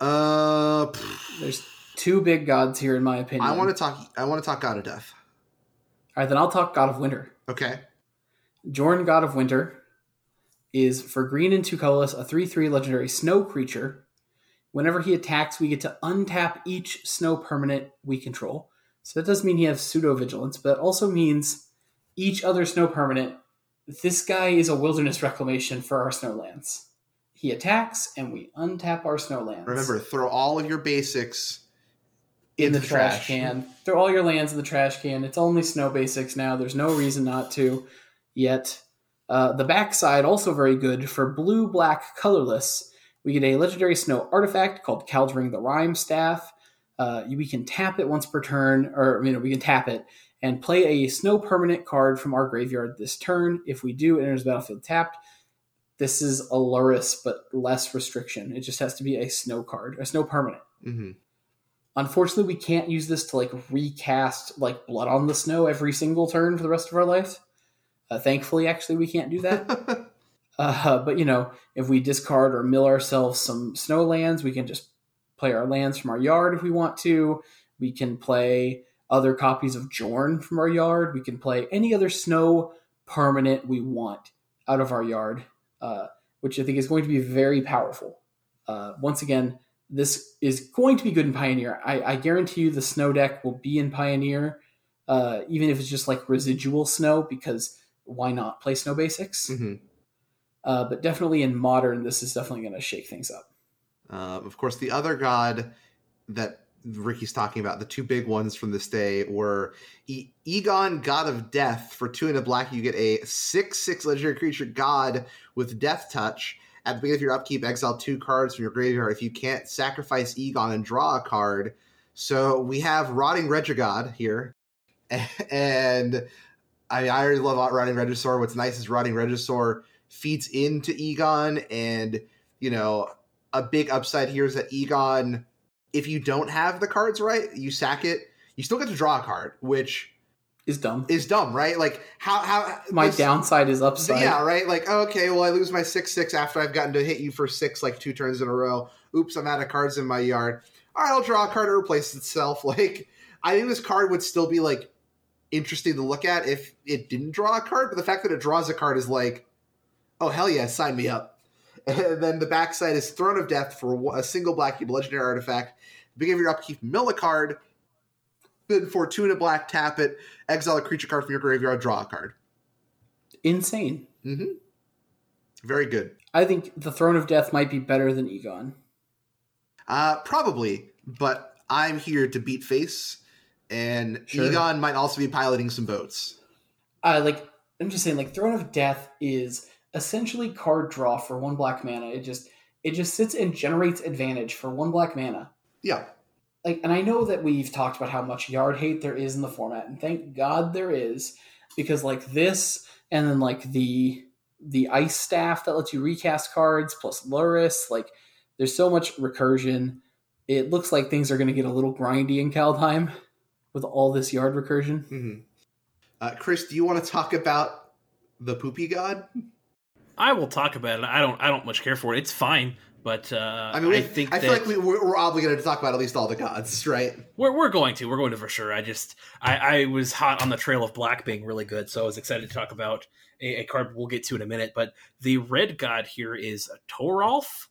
Uh, pff, There's two big gods here, in my opinion. I want to talk. I want to talk God of Death. All right, then I'll talk God of Winter. Okay. Jorn, God of Winter, is for green and two colorless, a 3 3 legendary snow creature. Whenever he attacks, we get to untap each snow permanent we control. So that does mean he has pseudo vigilance, but it also means each other snow permanent. This guy is a wilderness reclamation for our snowlands. He attacks, and we untap our snowlands. Remember, throw all of your basics in the trash can. Throw all your lands in the trash can. It's only snow basics now. There's no reason not to yet. Uh, the backside also very good for blue, black, colorless. We get a legendary snow artifact called Kaldring the Rimestaff. Uh, we can tap it once per turn, or you know, we can tap it and play a snow permanent card from our graveyard this turn. If we do, it enters the battlefield tapped. This is a Lurrus, but less restriction. It just has to be a snow card, a snow permanent. hmm Unfortunately, we can't use this to like recast like Blood on the Snow every single turn for the rest of our life. Uh, thankfully, actually, we can't do that. uh, but you know, if we discard or mill ourselves some snow lands, we can just play our lands from our yard if we want to. We can play other copies of Jorn from our yard. We can play any other snow permanent we want out of our yard, uh, which I think is going to be very powerful. Uh, once again, this is going to be good in Pioneer. I, I guarantee you the snow deck will be in Pioneer, uh, even if it's just like residual snow, because why not play snow basics? hmm Uh, but definitely in modern, this is definitely going to shake things up. Uh, of course, the other god that Ricky's talking about, the two big ones from this day were e- Egon, God of Death. For two and a black, you get a 6 6 legendary creature god with Death Touch. At the beginning of your upkeep, exile two cards from your graveyard. If you can't sacrifice Egon and draw a card. So we have Rotting Regigod here. And I, mean, I already love Rotting Regisaur. What's nice is Rotting Regisaur feeds into Egon, and, you know, a big upside here is that Egon, if you don't have the cards right, you sack it, you still get to draw a card, which Is dumb. is dumb, right? Like how how My this- downside is upside. Yeah, right. Like okay, well I lose my six six after I've gotten to hit you for six like two turns in a row. Oops, I'm out of cards in my yard. All right, I'll draw a card to replace itself. Like I think this card would still be like interesting to look at if it didn't draw a card, but the fact that it draws a card is like, oh hell yeah, sign me up. And then the backside is Throne of Death for a single black cube legendary artifact. Of your upkeep, mill a card. Then for two and a black, tap it, exile a creature card from your graveyard, draw a card. Insane. Mm-hmm. Very good. I think the Throne of Death might be better than Egon. Uh, probably, but I'm here to beat face, and Sure. Egon might also be piloting some boats. I like. I'm just saying, like Throne of Death is essentially card draw for one black mana. It just it just sits and generates advantage for one black mana. Yeah, like, and I know that we've talked about how much yard hate there is in the format, and thank God there is, because like this, and then like the the ice staff that lets you recast cards plus Lurrus, like there's so much recursion. It looks like things are going to get a little grindy in Kaldheim with all this yard recursion. Mm-hmm. Uh, Chris, do you want to talk about the poopy god? I will talk about it. I don't. I don't much care for it. It's fine, but uh, I mean, we, I think I feel like we, we're, we're obligated to talk about at least all the gods, right? we're we're going to. We're going to for sure. I just I, I was hot on the trail of black being really good, so I was excited to talk about a, a card we'll get to in a minute. But the red god here is Toralf,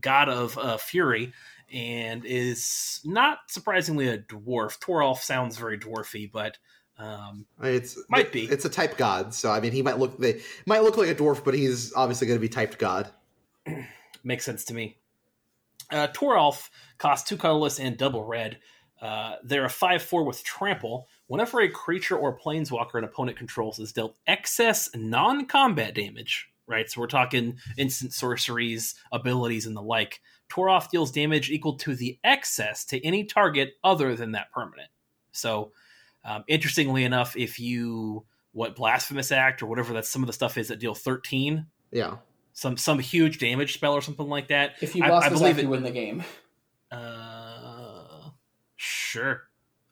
god of uh, fury, and is not surprisingly a dwarf. Toralf sounds very dwarfy, but um, It's Might be. It's a type god, so I mean, he might look they might look like a dwarf, but he's obviously going to be typed god. Makes sense to me. Uh, Toralf costs two colorless and double red. Uh, they're a 5 4 with trample. Whenever a creature or planeswalker an opponent controls is dealt excess non combat damage, right? So we're talking instant sorceries, abilities, and the like. Toralf deals damage equal to the excess to any target other than that permanent. So, um, interestingly enough, if you, what, Blasphemous Act or whatever that some of the stuff is that deal 13, Yeah, some some huge damage spell or something like that. If you I- lost I this believe it- you win the game. Uh, sure.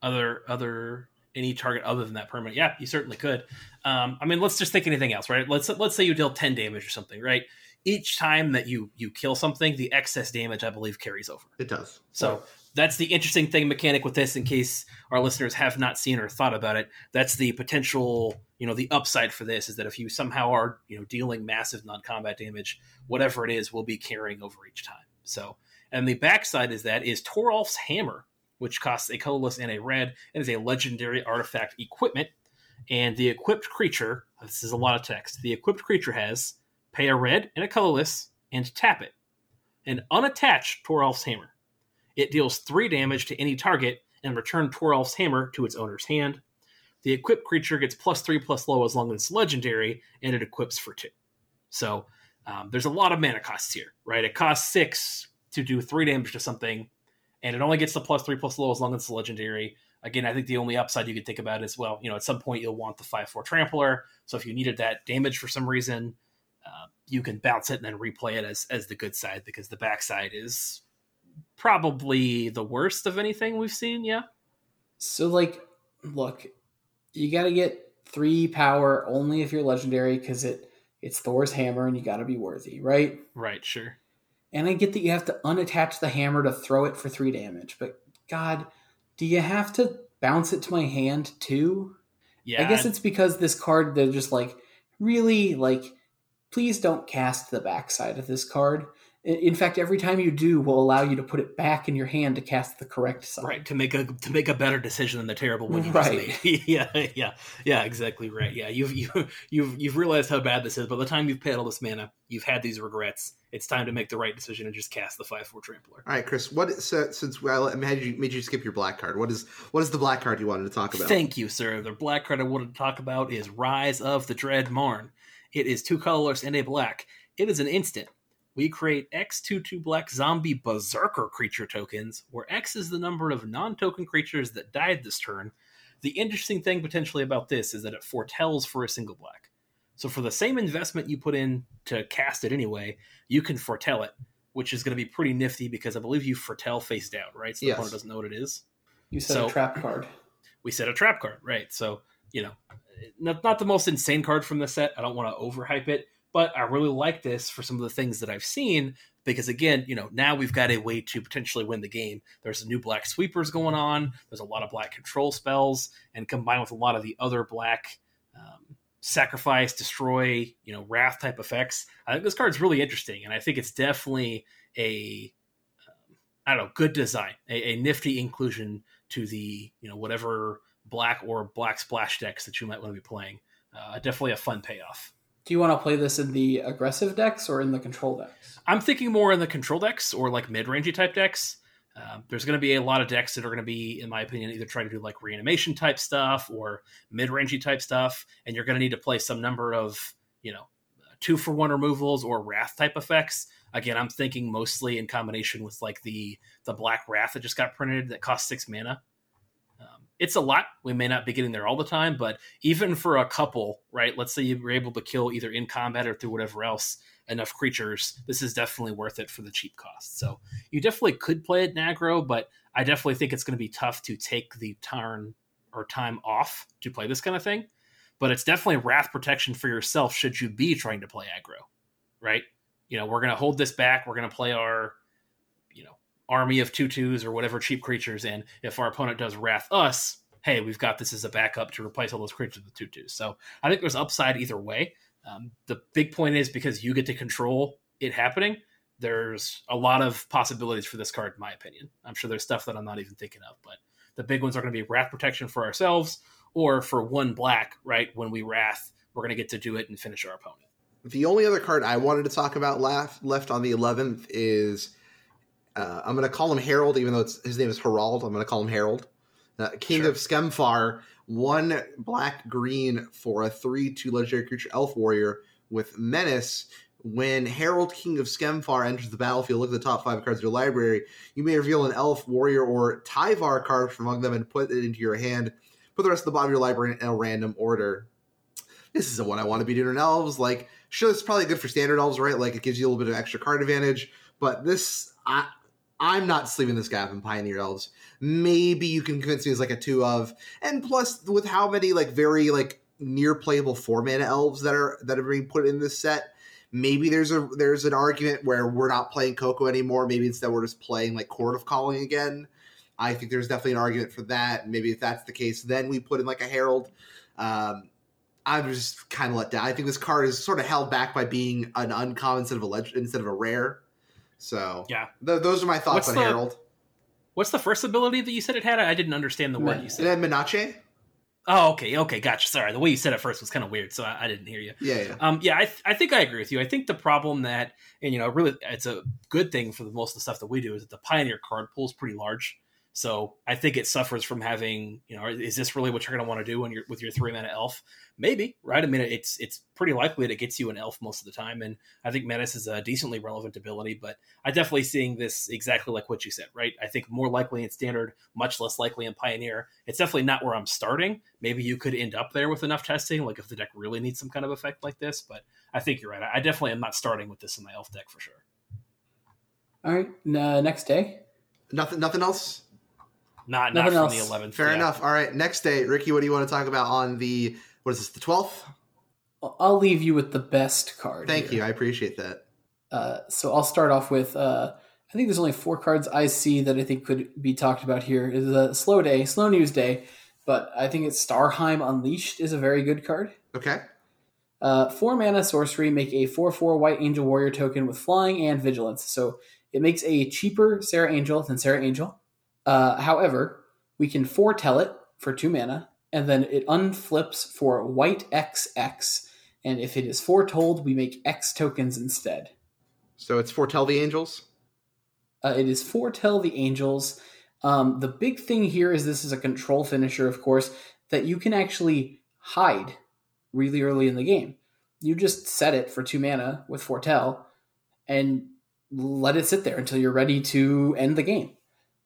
Other other any target other than that permanent. Yeah, you certainly could. Um, I mean, let's just think anything else, right? Let's let's say you deal ten damage or something, right? Each time that you you kill something, the excess damage I believe carries over. it does. So that's the interesting thing mechanic with this. In case our listeners have not seen or thought about it, that's the potential. You know, the upside for this is that if you somehow are you know dealing massive non-combat damage, whatever it is, will be carrying over each time. So, and the backside is that is Toralf's hammer, which costs a colorless and a red, and is a legendary artifact equipment. And the equipped creature, this is a lot of text. The equipped creature has pay a red and a colorless and tap it, an unattached Toralf's hammer. It deals three damage to any target and return Toralf's hammer to its owner's hand. The equipped creature gets plus three plus low as long as it's legendary, and it equips for two. So um, there's a lot of mana costs here, right? It costs six to do three damage to something, and it only gets the plus three plus low as long as it's legendary. Again, I think the only upside you could think about is well, you know, at some point you'll want the five four trampler. So if you needed that damage for some reason, uh, you can bounce it and then replay it as as the good side because the backside is probably the worst of anything we've seen. Yeah, So like, look, you got to get three power only if you're legendary because it it's Thor's hammer and you got to be worthy, right? right, sure. And I get that you have to unattach the hammer to throw it for three damage, but God, do you have to bounce it to my hand too? Yeah, I guess it's because this card they're just like really like please don't cast the backside of this card. I- In fact, every time you do, will allow you to put it back in your hand to cast the correct side. right to make a to make a better decision than the terrible one you Right. just made. yeah, yeah, yeah, exactly right. Yeah, you've you, you've you've realized how bad this is. By the time you've paid all this mana, you've had these regrets. It's time to make the right decision and just cast the five four trampler. All right, Chris. What so, since I made you made you skip your black card? What is what is the black card you wanted to talk about? Thank you, sir. The black card I wanted to talk about is Rise of the Dread Marn. It is two colorless and a black. It is an instant. We create X two two black zombie berserker creature tokens, where X is the number of non-token creatures that died this turn. The interesting thing potentially about this is that it foretells for a single black. So for the same investment you put in to cast it anyway, you can foretell it, which is going to be pretty nifty because I believe you foretell face down, right? So the Yes. opponent doesn't know what it is You said So- a trap card. we set a trap card, right? So, you know, not, not the most insane card from the set. I don't want to overhype it, but I really like this for some of the things that I've seen because, again, you know, now we've got a way to potentially win the game. There's a new black sweepers going on, there's a lot of black control spells, and combined with a lot of the other black um, sacrifice, destroy, you know, wrath type effects, I think this card's really interesting, and I think it's definitely a um, I don't know, good design, a, a nifty inclusion to the you know whatever black or black splash decks that you might want to be playing. Uh, definitely a fun payoff. Do you want to play this in the aggressive decks or in the control decks? I'm thinking more in the control decks or like mid rangey type decks. Um, there's going to be a lot of decks that are going to be, in my opinion, either trying to do like reanimation type stuff or mid rangey type stuff, and you're going to need to play some number of you know two for one removals or wrath type effects. Again, I'm thinking mostly in combination with like the the black wrath that just got printed that costs six mana. It's a lot. We may not be getting there all the time, but even for a couple, right? Let's say you were able to kill either in combat or through whatever else enough creatures. This is definitely worth it for the cheap cost. So you definitely could play it in aggro, but I definitely think it's going to be tough to take the turn or time off to play this kind of thing. But it's definitely wrath protection for yourself should you be trying to play aggro, right? You know, we're going to hold this back. We're going to play our, army of tutus or whatever cheap creatures. And if our opponent does wrath us, hey, we've got this as a backup to replace all those creatures with tutus. So I think there's upside either way. Um, the big point is because you get to control it happening, there's a lot of possibilities for this card, in my opinion. I'm sure there's stuff that I'm not even thinking of, but the big ones are going to be wrath protection for ourselves or for one black, right? When we wrath, we're going to get to do it and finish our opponent. The only other card I wanted to talk about left, left on the 11th is uh, I'm going to call him Harold, even though his name is Herald. I'm going to call him Harold. Uh, King sure. of Skemfar, one black green for a 3 2 legendary creature elf warrior with menace when Harold King of Skemfar enters the battlefield, look at the top five cards of your library. You may reveal an elf, warrior, or Tyvar card from among them and put it into your hand. Put the rest of the bottom of your library in a random order. This is the one I want to be doing in elves. Like, sure, it's probably good for standard elves, right? Like, it gives you a little bit of extra card advantage. But this, I, I'm not sleeving this gap in Pioneer Elves. Maybe you can convince me it's like a two of, and plus with how many like very like near playable four mana elves that are that are being put in this set Maybe there's a there's an argument where we're not playing Coco anymore. Maybe instead we're just playing like Chord of Calling again. I think there's definitely an argument for that. Maybe if that's the case, then we put in like a Herald. Um, I'm just kind of let down. I think this card is sort of held back by being an uncommon instead of a legend instead of a rare. So yeah, th- those are my thoughts what's on the, Herald. What's the first ability that you said it had? I didn't understand the word you said. It had Menace. Oh, okay, okay, gotcha. Sorry, the way you said it first was kind of weird, so I, I didn't hear you. Yeah, yeah. Um, yeah, I, th- I think I agree with you. I think the problem that, and you know, really, it's a good thing for the, most of the stuff that we do is that the Pioneer card pool is pretty large. So I think it suffers from having, you know, is this really what you're going to want to do when you're with your three mana elf? Maybe, right? I mean, it's it's pretty likely that it gets you an elf most of the time, and I think menace is a decently relevant ability. But I definitely seeing this exactly like what you said, right? I think more likely in standard, much less likely in pioneer. It's definitely not where I'm starting. Maybe you could end up there with enough testing, like if the deck really needs some kind of effect like this. But I think you're right. I definitely am not starting with this in my elf deck for sure. All right, uh, next day. Nothing. Nothing else. Not Nothing not from else. the 11th. Fair yeah. enough. All right, next day, Ricky. What do you want to talk about on the what is this? The 12th. I'll leave you with the best card. Thank here. you. I appreciate that. Uh, so I'll start off with. Uh, I think there's only four cards I see that I think could be talked about here. It's a slow day, slow news day, but I think it's Starnheim Unleashed is a very good card. Okay. Uh, four mana sorcery, make a 4 4 White Angel Warrior token with flying and vigilance. So it makes a cheaper Serra Angel than Serra Angel. Uh, however, we can foretell it for two mana, and then it unflips for white XX. And if it is foretold, we make X tokens instead. So it's foretell the angels? Uh, it is foretell the angels. Um, the big thing here is this is a control finisher, of course, that you can actually hide really early in the game. You just set it for two mana with foretell and let it sit there until you're ready to end the game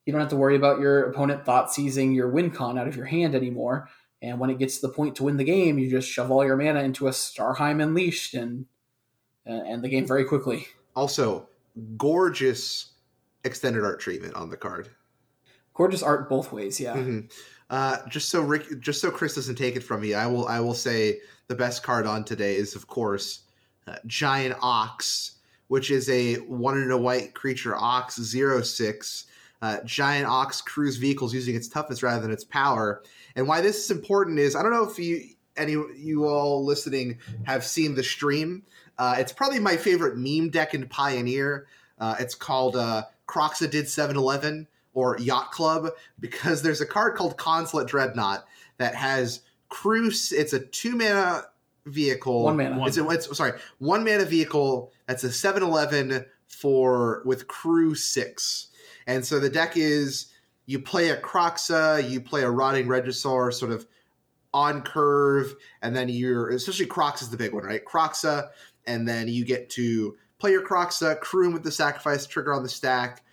you don't have to worry about your opponent thought seizing your win con out of your hand anymore. And when it gets to the point to win the game, you just shove all your mana into a Starnheim Unleashed and uh, end the game very quickly. Also, gorgeous extended art treatment on the card. Gorgeous art both ways, yeah. Mm-hmm. Uh, just so Rick, just so Chris doesn't take it from me, I will I will say the best card on today is of course uh, Giant Ox, which is a one in a white creature ox zero six uh, giant ox crews vehicles using its toughness rather than its power. And why this is important is I don't know if you any you all listening have seen the stream. Uh, it's probably my favorite meme deck in Pioneer. Uh, it's called uh, Kroxa did 7-Eleven or Yacht Club because there's a card called Consulate Dreadnought that has cruise. It's a two mana vehicle. One mana. It's, a, it's sorry, one mana vehicle. That's a 7-Eleven for with crew six. And so the deck is you play a Kroxa, you play a Rotting Regisaur sort of on curve, and then you're especially Kroxa is the big one, right? Kroxa, and then you get to play your Kroxa, crew him with the sacrifice trigger on the stack,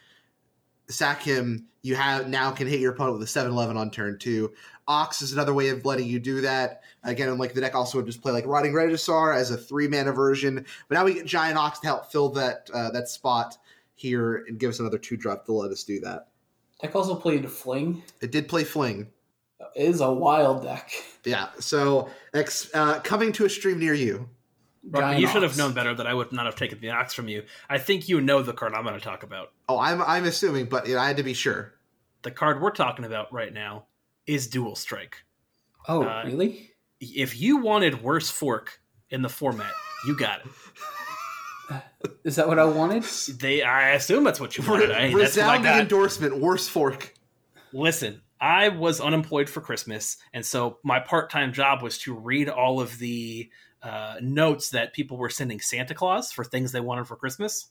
sack him. You have now can hit your opponent with a 7 11 on turn two. Ox is another way of letting you do that. Again, like the deck also would just play like Rotting Regisaur as a three mana version, but now we get Giant Ox to help fill that uh, that spot here and give us another two drop to let us do that. Deck also played Fling. It did play Fling. It is a wild deck. Yeah, so ex- uh, coming to a stream near you. Robert, you should have known better that I would not have taken the ox from you. I think you know the card I'm going to talk about. Oh, I'm I'm assuming, but you know, I had to be sure. The card we're talking about right now is Dual Strike. Oh, Uh, really? If you wanted worse fork in the format, you got it. Is that what I wanted? They, I assume that's what you wanted. I, that's what I Resounding got. endorsement. Worse fork. Listen, I was unemployed for Christmas, and so my part-time job was to read all of the uh, notes that people were sending Santa Claus for things they wanted for Christmas.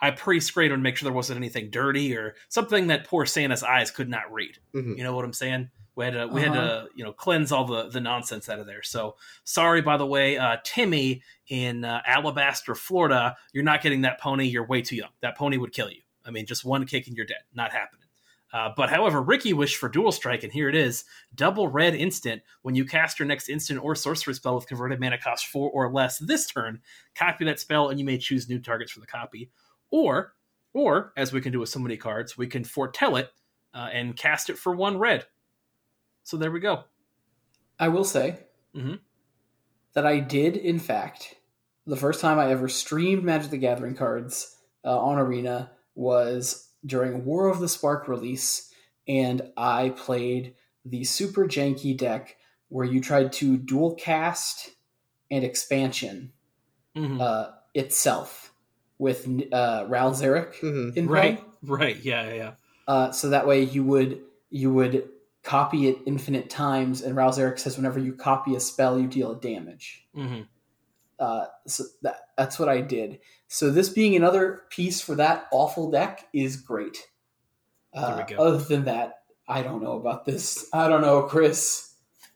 I pre-screened to make sure there wasn't anything dirty or something that poor Santa's eyes could not read. Mhm. You know what I'm saying? We had to we had to Uh-huh. you know cleanse all the the nonsense out of there. So sorry, by the way, uh, Timmy in uh, Alabaster, Florida, you're not getting that pony. You're way too young. That pony would kill you. I mean, just one kick and you're dead. Not happening. Uh, but however, Ricky wished for dual strike, and here it is: double red instant. When you cast your next instant or sorcery spell with converted mana cost four or less this turn, copy that spell, and you may choose new targets for the copy. Or, or as we can do with so many cards, we can foretell it uh, and cast it for one red. So there we go. I will say Mhm. that I did, in fact, the first time I ever streamed Magic the Gathering cards uh, on Arena was during War of the Spark release, and I played the super janky deck where you tried to dual cast and expansion Mhm. uh, itself with uh, Ral Zarek Mhm. in play. right, right, yeah, yeah, yeah. Uh, so that way you would you would copy it infinite times, and Ral Zarek says whenever you copy a spell, you deal a damage. hmm Uh, so that that's what I did. So this being another piece for that awful deck is great. Uh, There we go. Other than that, I don't know about this. I don't know, Chris.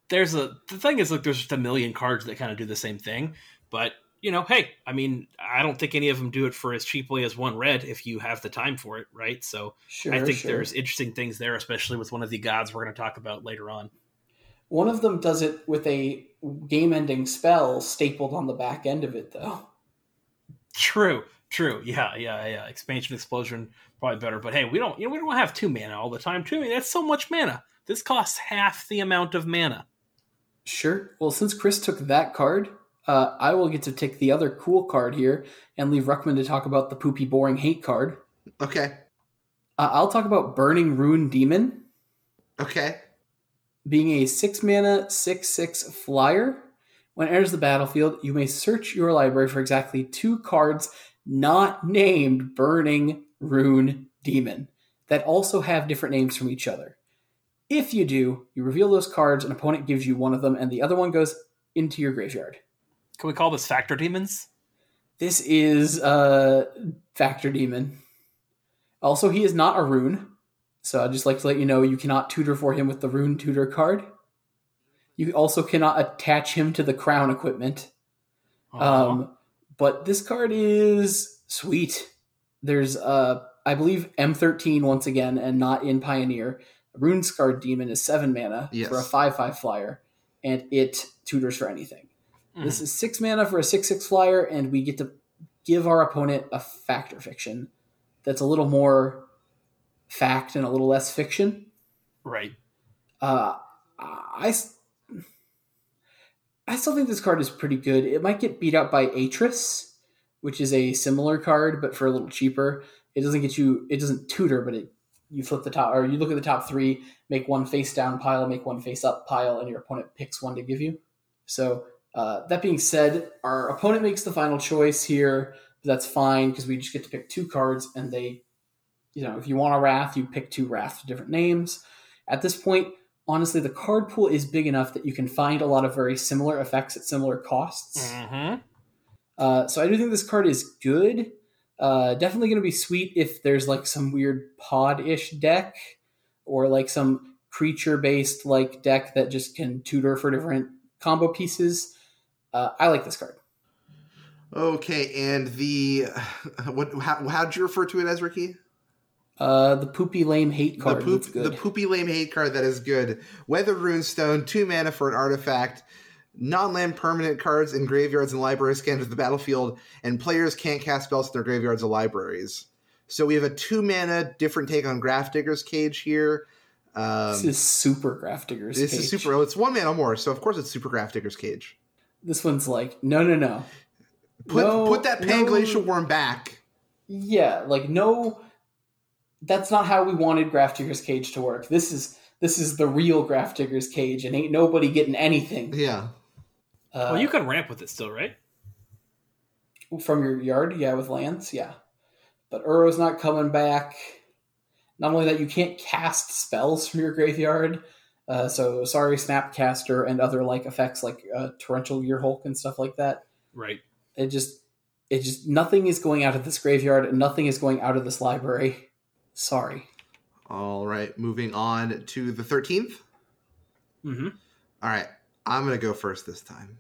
There's a the thing is like there's just a million cards that kind of do the same thing, but you know, hey, I mean, I don't think any of them do it for as cheaply as one red if you have the time for it, right? So Sure, I think sure. there's interesting things there, especially with one of the gods we're going to talk about later on. one of them does it with a game-ending spell stapled on the back end of it, though. True, true, yeah, yeah, yeah. Expansion explosion probably better, but hey, we don't, you know, we don't have two mana all the time. Too, I mean, that's so much mana. This costs half the amount of mana. Sure. Well, since Chris took that card, uh, I will get to take the other cool card here and leave Ruckman to talk about the poopy, boring hate card. Okay. Uh, I'll talk about Burning Rune Demon Okay. being a six mana, six six flyer. When it enters the battlefield, you may search your library for exactly two cards not named Burning Rune Demon that also have different names from each other. If you do, you reveal those cards, an opponent gives you one of them, and the other one goes into your graveyard. Can we call this factor demons? This is uh Factor Demon. Also, he is not a rune. So I'd just like to let you know you cannot tutor for him with the rune tutor card. You also cannot attach him to the crown equipment. Aw. Um, but this card is sweet. There's uh I believe M13 once again and not in Pioneer. Rune Scarred Demon is seven mana Yes. for a five five flyer, and it tutors for anything. Mhm. This is six mana for a six six flyer, and we get to give our opponent a factor fiction that's a little more fact and a little less fiction. right. Uh, I I still think this card is pretty good. It might get beat out by Atris, which is a similar card, but for a little cheaper. It doesn't get you. It doesn't tutor, but it you flip the top or you look at the top three, make one face down pile, make one face up pile, and your opponent picks one to give you. So uh, that being said, our opponent makes the final choice here. But that's fine because we just get to pick two cards, and they, you know, if you want a wrath, you pick two wrath with different names. At this point, honestly, the card pool is big enough that you can find a lot of very similar effects at similar costs. hmm Uh, so I do think this card is good. Uh, definitely going to be sweet if there's like some weird pod-ish deck or like some creature-based like deck that just can tutor for different combo pieces. Uh, I like this card. Okay, and the what? How, how'd you refer to it as Ricky? Uh, the poopy lame hate card. the poop, the poopy lame hate card that is good. Weathered Runestone, two mana for an artifact. Non-land permanent cards in graveyards and libraries can enter the battlefield, and players can't cast spells in their graveyards or libraries. So we have a two mana different take on Grafdigger's Cage here. Um, this is super Grafdigger's this Cage. This is super. Oh, it's one mana more, so of course it's super Grafdigger's Cage. This one's like no, no, no. Put No, put that no. Panglacial Wurm back. Yeah, like no. That's not how we wanted Grafdigger's Cage to work. This is this is the real Grafdigger's Cage, and ain't nobody getting anything. Yeah. Uh, well, you can ramp with it still, right? from your yard, yeah, with lands, yeah. But Uro's not coming back. Not only that, you can't cast spells from your graveyard. Uh, so sorry, Snapcaster and other like effects like uh, Torrential Gearhulk and stuff like that. Right. It just, it just nothing is going out of this graveyard and nothing is going out of this library. Sorry. All right, moving on to the thirteenth. Mm-hmm. All right, I'm gonna go first this time.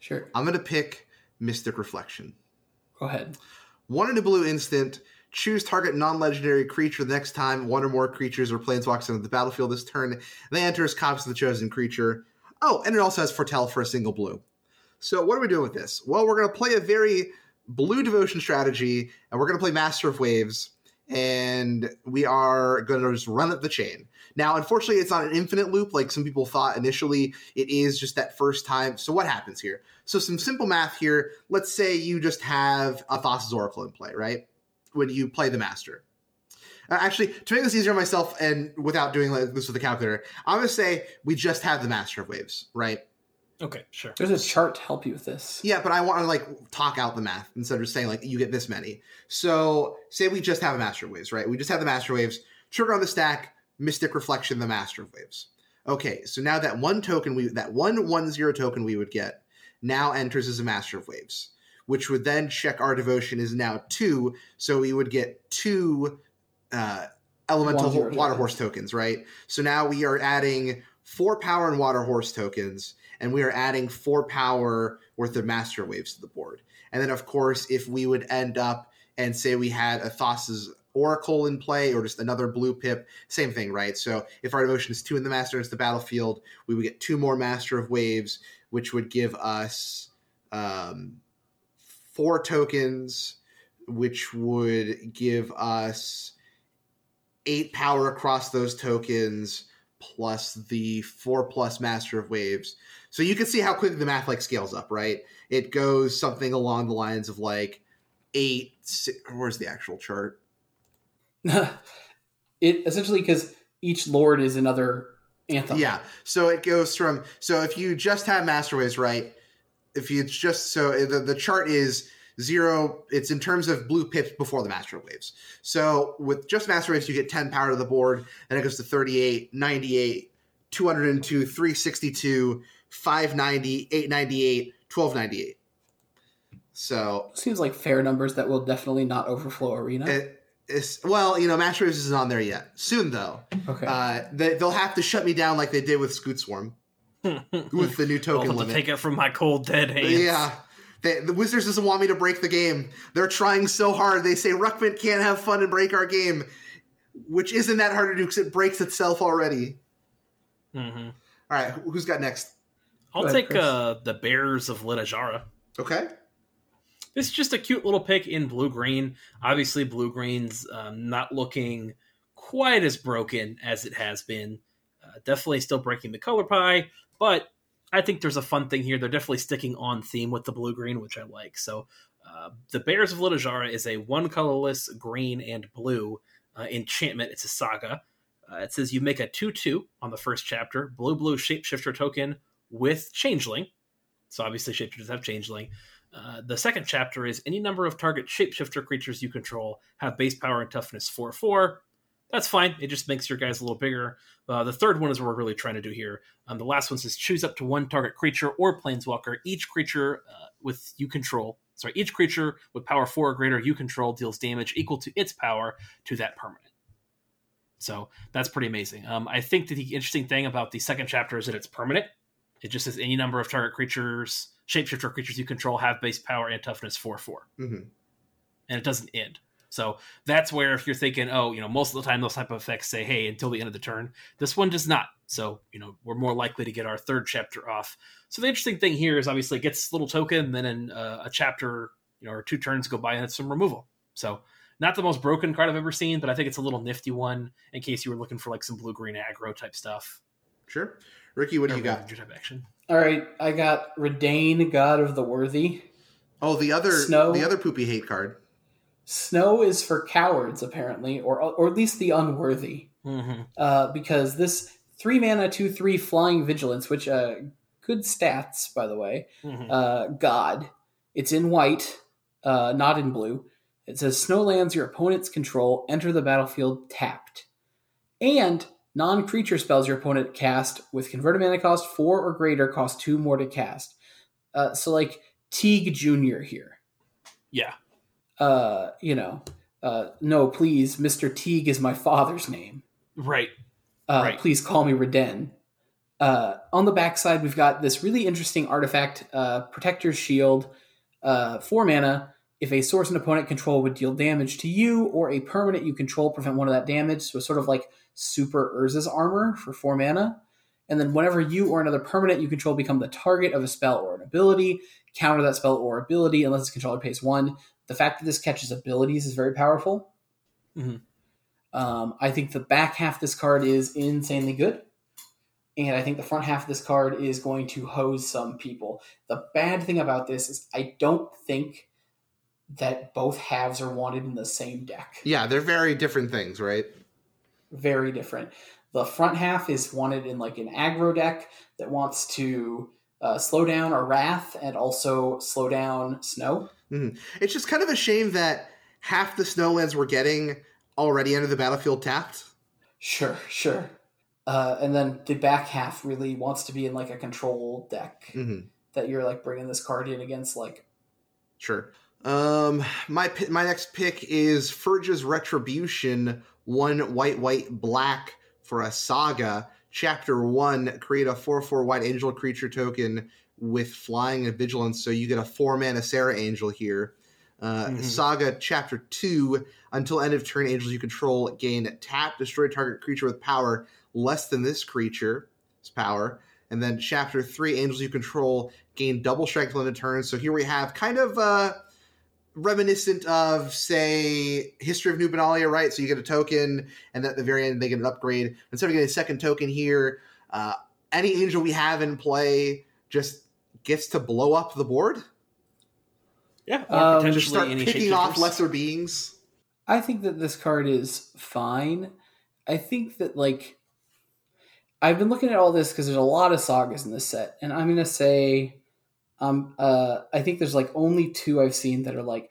Sure, I'm gonna pick Mystic Reflection. go ahead. One in a blue instant. Choose target non-legendary creature the next time one or more creatures or planeswalks into the battlefield this turn. They enter as copies of the chosen creature. Oh, and it also has Foretell for a single blue. So what are we doing with this? Well, we're going to play a very blue devotion strategy, and we're going to play Master of Waves, and we are going to just run up the chain. Now, unfortunately, it's not an infinite loop like some people thought initially. It is just that first time. So what happens here? So some simple math here. Let's say you just have a Thassa's Oracle in play, right? When you play the Master. Uh, actually, to make this easier on myself and without doing like this with the calculator, I'm going to say we just have the Master of Waves, right? Okay, sure. There's a chart to help you with this. Yeah, but I want to like talk out the math instead of just saying like you get this many. So say we just have a Master of Waves, right? We just have the Master of Waves. Trigger on the stack, Mystic Reflection, the Master of Waves. Okay, so now that one token we that one one zero token we would get now enters as a Master of Waves, which would then check our devotion is now two, so we would get two uh, elemental zero water horse tokens, right? So now we are adding four power and water horse tokens, and we are adding four power worth of master waves to the board. And then, of course, if we would end up and say we had a Thassa's Oracle in play or just another blue pip, same thing, right? So if our devotion is two in the master it's the battlefield, we would get two more master of waves, which would give us um, four tokens, which would give us eight power across those tokens plus the four plus master of waves. So you can see how quickly the math like scales up right? It goes something along the lines of like eight si- where's the actual chart? It essentially because each lord is another anthem. yeah so it goes from so if you just have master waves right if you just so the, the chart is zero it's in terms of blue pips before the master waves. So with just master waves you get 10 power to the board and it goes to 38 98 202 362 590 898 1298 so Seems like fair numbers that will definitely not overflow arena. it, it's well you know master waves isn't on there yet. Soon though. Okay. uh, they, they'll have to shut me down like they did with Scute Swarm with the new token I'll token have to take it from my cold dead hands. Yeah. They, the Wizards doesn't want me to break the game. They're trying so hard. They say Ruckman can't have fun and break our game, which isn't that hard to do because it breaks itself already. hmm All right, who's got next? I'll Go take Chris. uh, the Bears of Littjara. Okay. This is just a cute little pick in blue green. Obviously, blue green's um, not looking quite as broken as it has been. Uh, definitely still breaking the color pie, but I think there's a fun thing here. They're definitely sticking on theme with the blue green, which I like. So, uh, the Bears of Littjara is a one colorless green and blue uh, enchantment. It's a saga. Uh, it says you make a 2 2 on the first chapter, blue blue shapeshifter token with changeling. So, obviously, shapeshifters have changeling. Uh, the second chapter is any number of target shapeshifter creatures you control have base power and toughness 4 4. That's fine. It just makes your guys a little bigger. Uh, the third one is what we're really trying to do here. Um, the last one says choose up to one target creature or planeswalker. Each creature uh, with you control, sorry, each creature with power 4 or greater you control deals damage equal to its power to that permanent. So that's pretty amazing. Um, I think that the interesting thing about the second chapter is that it's permanent. It just says any number of target creatures shapeshifter creatures you control have base power and toughness 4 4. hmm And it doesn't end. So that's where if you're thinking, oh, you know, most of the time those type of effects say, hey, until the end of the turn. This one does not. So, you know, we're more likely to get our third chapter off. So the interesting thing here is obviously it gets a little token, and then in uh, a chapter, you know, or two turns go by and it's some removal. So not the most broken card I've ever seen, but I think it's a little nifty one in case you were looking for like some blue green aggro type stuff. Sure. Ricky, what do Or you got? Ravenger type action. All right, I got Reidane, God of the Worthy. Oh, the other Snow. the other poopy hate card. Snow is for cowards, apparently, or or at least the unworthy, Mm-hmm. uh, because this three mana two three flying vigilance, which uh, good stats by the way, Mm-hmm. uh, God. It's in white, uh, not in blue. It says snow lands your opponent's control enter the battlefield tapped, and non-creature spells your opponent cast with converted mana cost four or greater cost two more to cast. Uh, so like Teague Junior here. yeah. Uh, you know, uh, no, please, Mister Teague is my father's name. Right. Uh, Right. Please call me Reden. Uh, on the backside, we've got this really interesting artifact, uh, Protector's Shield, uh, four mana. If a source and opponent control would deal damage to you, or a permanent you control prevent one of that damage, so it's sort of like Super Urza's armor for four mana. And then whenever you or another permanent you control become the target of a spell or an ability, counter that spell or ability unless its controller pays one. The fact that this catches abilities is very powerful. Mhm. Um, I think the back half of this card is insanely good. And I think the front half of this card is going to hose some people. The bad thing about this is I don't think that both halves are wanted in the same deck. Yeah, they're very different things, right? Very different. The front half is wanted in like an aggro deck that wants to uh, slow down a wrath and also slow down snow. It's just kind of a shame that half the snowlands we're getting already under the battlefield tapped. Sure, sure. Uh, and then the back half really wants to be in like a control deck hmm that you're like bringing this card in against like Sure. Um, my my next pick is Firja's Retribution, one white, white, black for a saga. Chapter one, create a four four white angel creature token with flying and vigilance, so you get a four mana Serra Angel here. Uh, Mhm. Saga Chapter two, until end of turn, angels you control gain tap, destroy target creature with power less than this creature's power. And then Chapter three, angels you control gain double strength till end of turn. So here we have kind of uh, reminiscent of, say, History of New Benalia, right? So you get a token, and at the very end they get an upgrade. Instead of getting a second token here, uh, any angel we have in play just gets to blow up the board. Yeah. Or Um, potentially Just start any picking off lesser beings. I think that this card is fine. I think that like I've been looking at all this because there's a lot of sagas in this set, and I'm gonna say, um, uh, I think there's like only two I've seen that are like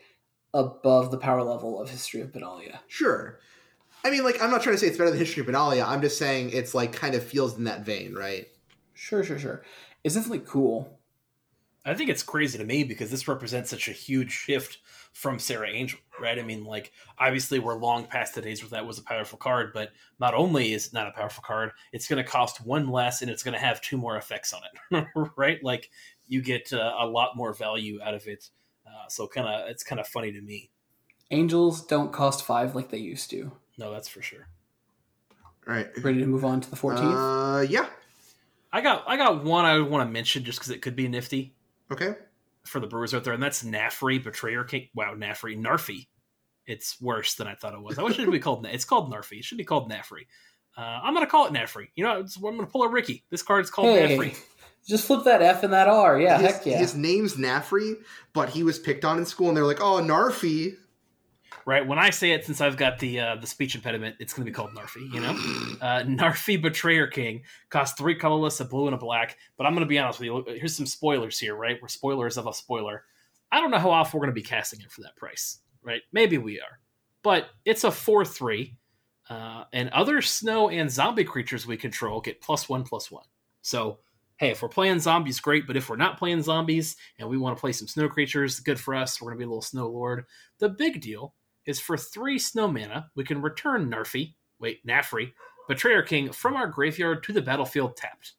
above the power level of History of Benalia. Sure. I mean, like, I'm not trying to say it's better than History of Benalia. I'm just saying it's like kind of feels in that vein, right? Sure, sure, sure. It's definitely cool. I think it's crazy to me because this represents such a huge shift from Serra Angel, right? I mean, like obviously we're long past the days where that was a powerful card, but not only is it not a powerful card, it's going to cost one less and it's going to have two more effects on it, right? Like you get uh, a lot more value out of it. Uh, so kind of it's kind of funny to me. Angels don't cost five like they used to. No, that's for sure. All right. Ready to move on to the 14th? Uh, yeah. I got I got one I want to mention just because it could be nifty. Okay. for the Brewers out there, and that's Nafri Betrayer King. Wow, Nafri Narfi. It's worse than I thought it was. I wish it would be called. It's called Narfi. It should be called Nafri. Uh, I'm gonna call it Nafri. You know, it's, I'm gonna pull a Ricky. This card's called hey, Nafri. just flip that F and that R. Yeah, his, heck yeah. His name's Nafri, but he was picked on in school, and they're like, "Oh, Narfi." Right. When I say it, since I've got the uh, the speech impediment, it's gonna be called Narfi. You know, uh, Narfi Betrayer King costs three colorless, a blue and a black. But I'm gonna be honest with you. Here's some spoilers here. Right, we're spoilers of a spoiler. I don't know how often we're gonna be casting it for that price. Right, maybe we are, but it's a four three. Uh, and other snow and zombie creatures we control get plus one plus one. So, hey, if we're playing zombies, great. But if we're not playing zombies and we want to play some snow creatures, good for us. We're going to be a little snow lord. The big deal is for three snow mana, we can return Narfi, wait, Nafri, Betrayer King from our graveyard to the battlefield tapped.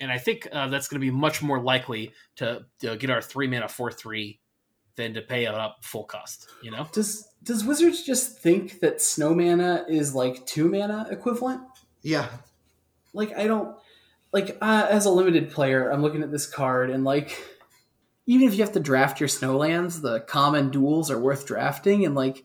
and I think uh, that's going to be much more likely to, to get our three mana four three than to pay it up full cost. You know, Does does Wizards just think that snow mana is like two mana equivalent? Yeah, Like I don't like uh, as a limited player, I'm looking at this card and like even if you have to draft your snowlands, the common duals are worth drafting and like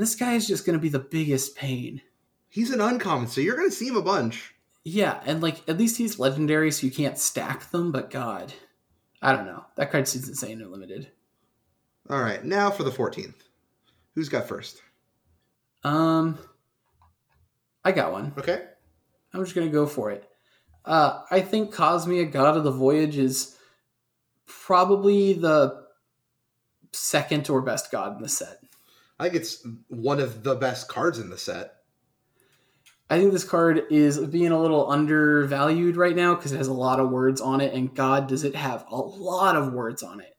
this guy is just going to be the biggest pain. he's an uncommon, so you're going to see him a bunch. Yeah, and like at least he's legendary, so you can't stack them. But God, I don't know. That card seems insane and limited. All right, now for the 14th. Who's got first? Um, I got one. Okay. I'm just gonna go for it. Uh, I think Cosima, God of the Voyage, is probably the second or best god in the set. I think it's one of the best cards in the set. I think this card is being a little undervalued right now because it has a lot of words on it, and God, does it have a lot of words on it.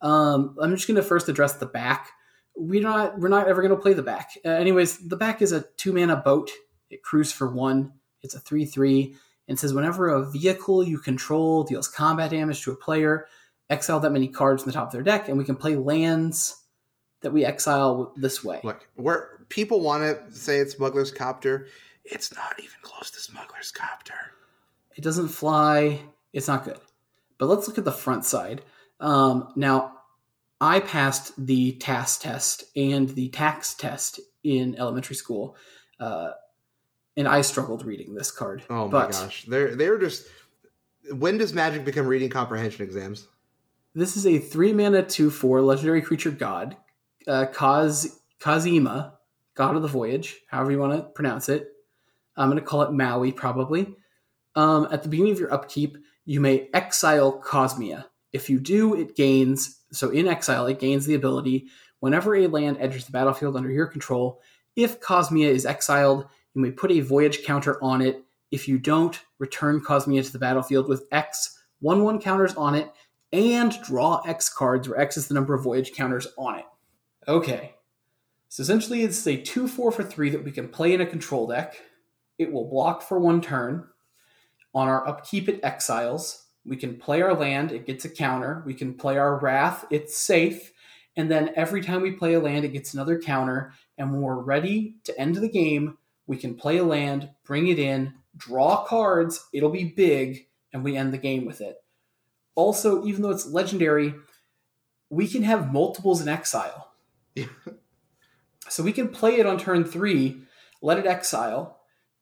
Um, I'm just going to first address the back. We're not we're not ever going to play the back. Uh, anyways, the back is a two mana boat. It crews for one. It's a three three and says whenever a vehicle you control deals combat damage to a player, exile that many cards from the top of their deck, and we can play lands that we exile this way. Look, where people want to say it's Smuggler's Copter, it's not even close to Smuggler's Copter. It doesn't fly. It's not good. But let's look at the front side. Um, now, I passed the TAS test and the tax test in elementary school, uh, and I struggled reading this card. Oh my gosh, they're they're just. When does Magic become reading comprehension exams? This is a three mana two four legendary creature god, uh, Kaz Kazima, god of the voyage, however you want to pronounce it. I'm going to call it Maui probably. Um, at the beginning of your upkeep, you may exile Cosima. If you do, it gains. So in exile, it gains the ability whenever a land enters the battlefield under your control. If Cosima is exiled, you may put a voyage counter on it. If you don't, return Cosima to the battlefield with X one one counters on it and draw X cards, where X is the number of voyage counters on it. Okay. So essentially, it's a 2 4 for 3 that we can play in a control deck. It will block for one turn. On our upkeep, it exiles. We can play our land, it gets a counter. We can play our Wrath, it's safe. And then every time we play a land, it gets another counter. And when we're ready to end the game, we can play a land, bring it in, draw cards, it'll be big, and we end the game with it. Also, even though it's legendary, we can have multiples in exile. Yeah. So we can play it on turn three, let it exile,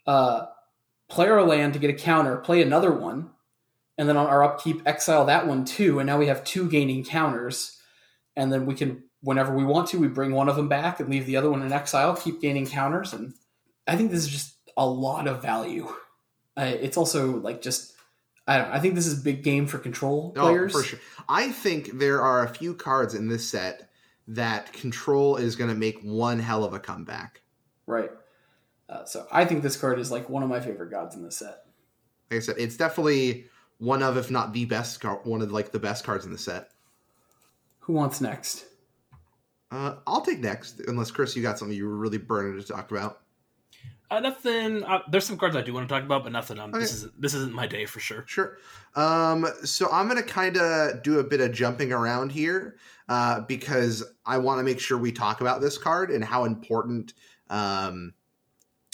uh, play our land to get a counter, play another one, and then on our upkeep, exile that one too. And now we have two gaining counters. And then we can, whenever we want to, we bring one of them back and leave the other one in exile, keep gaining counters. And I think this is just a lot of value. Uh, it's also like just, I don't know, I think this is a big game for control players. Oh, for sure. I think there are a few cards in this set that control is going to make one hell of a comeback. Right. Uh, so I think this card is like one of my favorite gods in the set. Like I said, it's definitely one of, if not the best, car- one of like the best cards in the set. Who wants next? Uh, I'll take next, unless Chris, you got something you were really burning to talk about. Uh, nothing. Uh, there's some cards I do want to talk about, but nothing. Um, This isn't this isn't my day for sure. Sure. Um, so I'm going to kind of do a bit of jumping around here uh, because I want to make sure we talk about this card and how important um,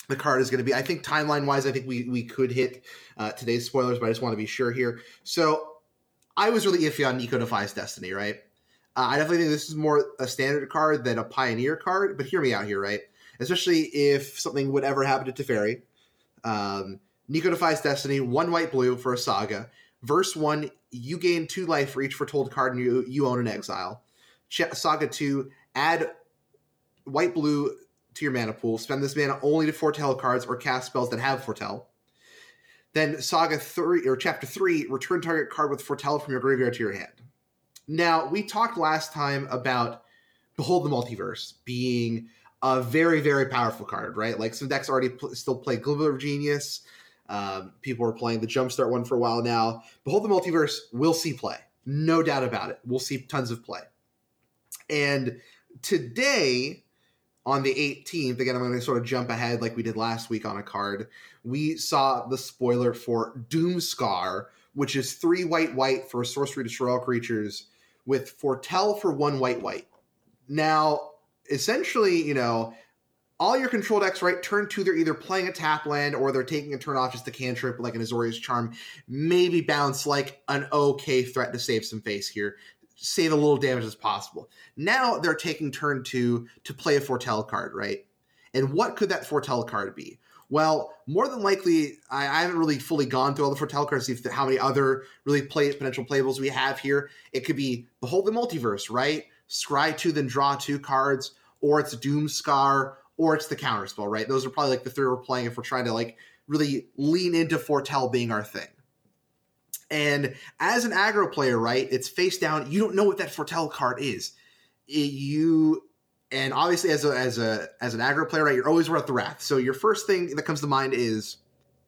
the card is going to be. I think timeline wise, I think we, we could hit uh, today's spoilers, but I just want to be sure here. So I was really iffy on Niko Defies Destiny, right? Uh, I definitely think this is more a standard card than a Pioneer card, but hear me out here, right? Especially if something would ever happen to Teferi. Um, Niko Defies Destiny, one white blue for a saga. Verse one, you gain two life for each foretold card and you, you own an exile. Ch- saga two, add white blue to your mana pool. Spend this mana only to foretell cards or cast spells that have foretell. Then Saga three or Chapter three, return target card with foretell from your graveyard to your hand. Now we talked last time about Behold the Multiverse being a very very powerful card, right? Like some decks already pl- still play Glimmer Genius. Um, people are playing the Jumpstart one for a while now. Behold the Multiverse will see play, no doubt about it. We'll see tons of play. And today, on the 18th, again, I'm going to sort of jump ahead like we did last week on a card. We saw the spoiler for Doomskar, which is three white white for sorcery destroy all creatures with foretell for one white white. Now, essentially, you know, all your control decks, right, turn two, they're either playing a tap land or they're taking a turn off just a cantrip like an Azorius Charm, maybe bounce like an okay threat to save some face here save a little damage as possible. Now they're taking turn two to play a foretell card, right? And what could that foretell card be? Well, more than likely, I, I haven't really fully gone through all the foretell cards, see how many other really play potential playables we have here. It could be Behold the Multiverse, right? Scry two, then draw two cards, or it's Doomskar, or it's the Counterspell, right? Those are probably like the three we're playing if we're trying to like really lean into foretell being our thing. And as an aggro player, right, it's face down. You don't know what that foretell card is. It, you and obviously as a as a as an aggro player, right, you're always worth the wrath. So your first thing that comes to mind is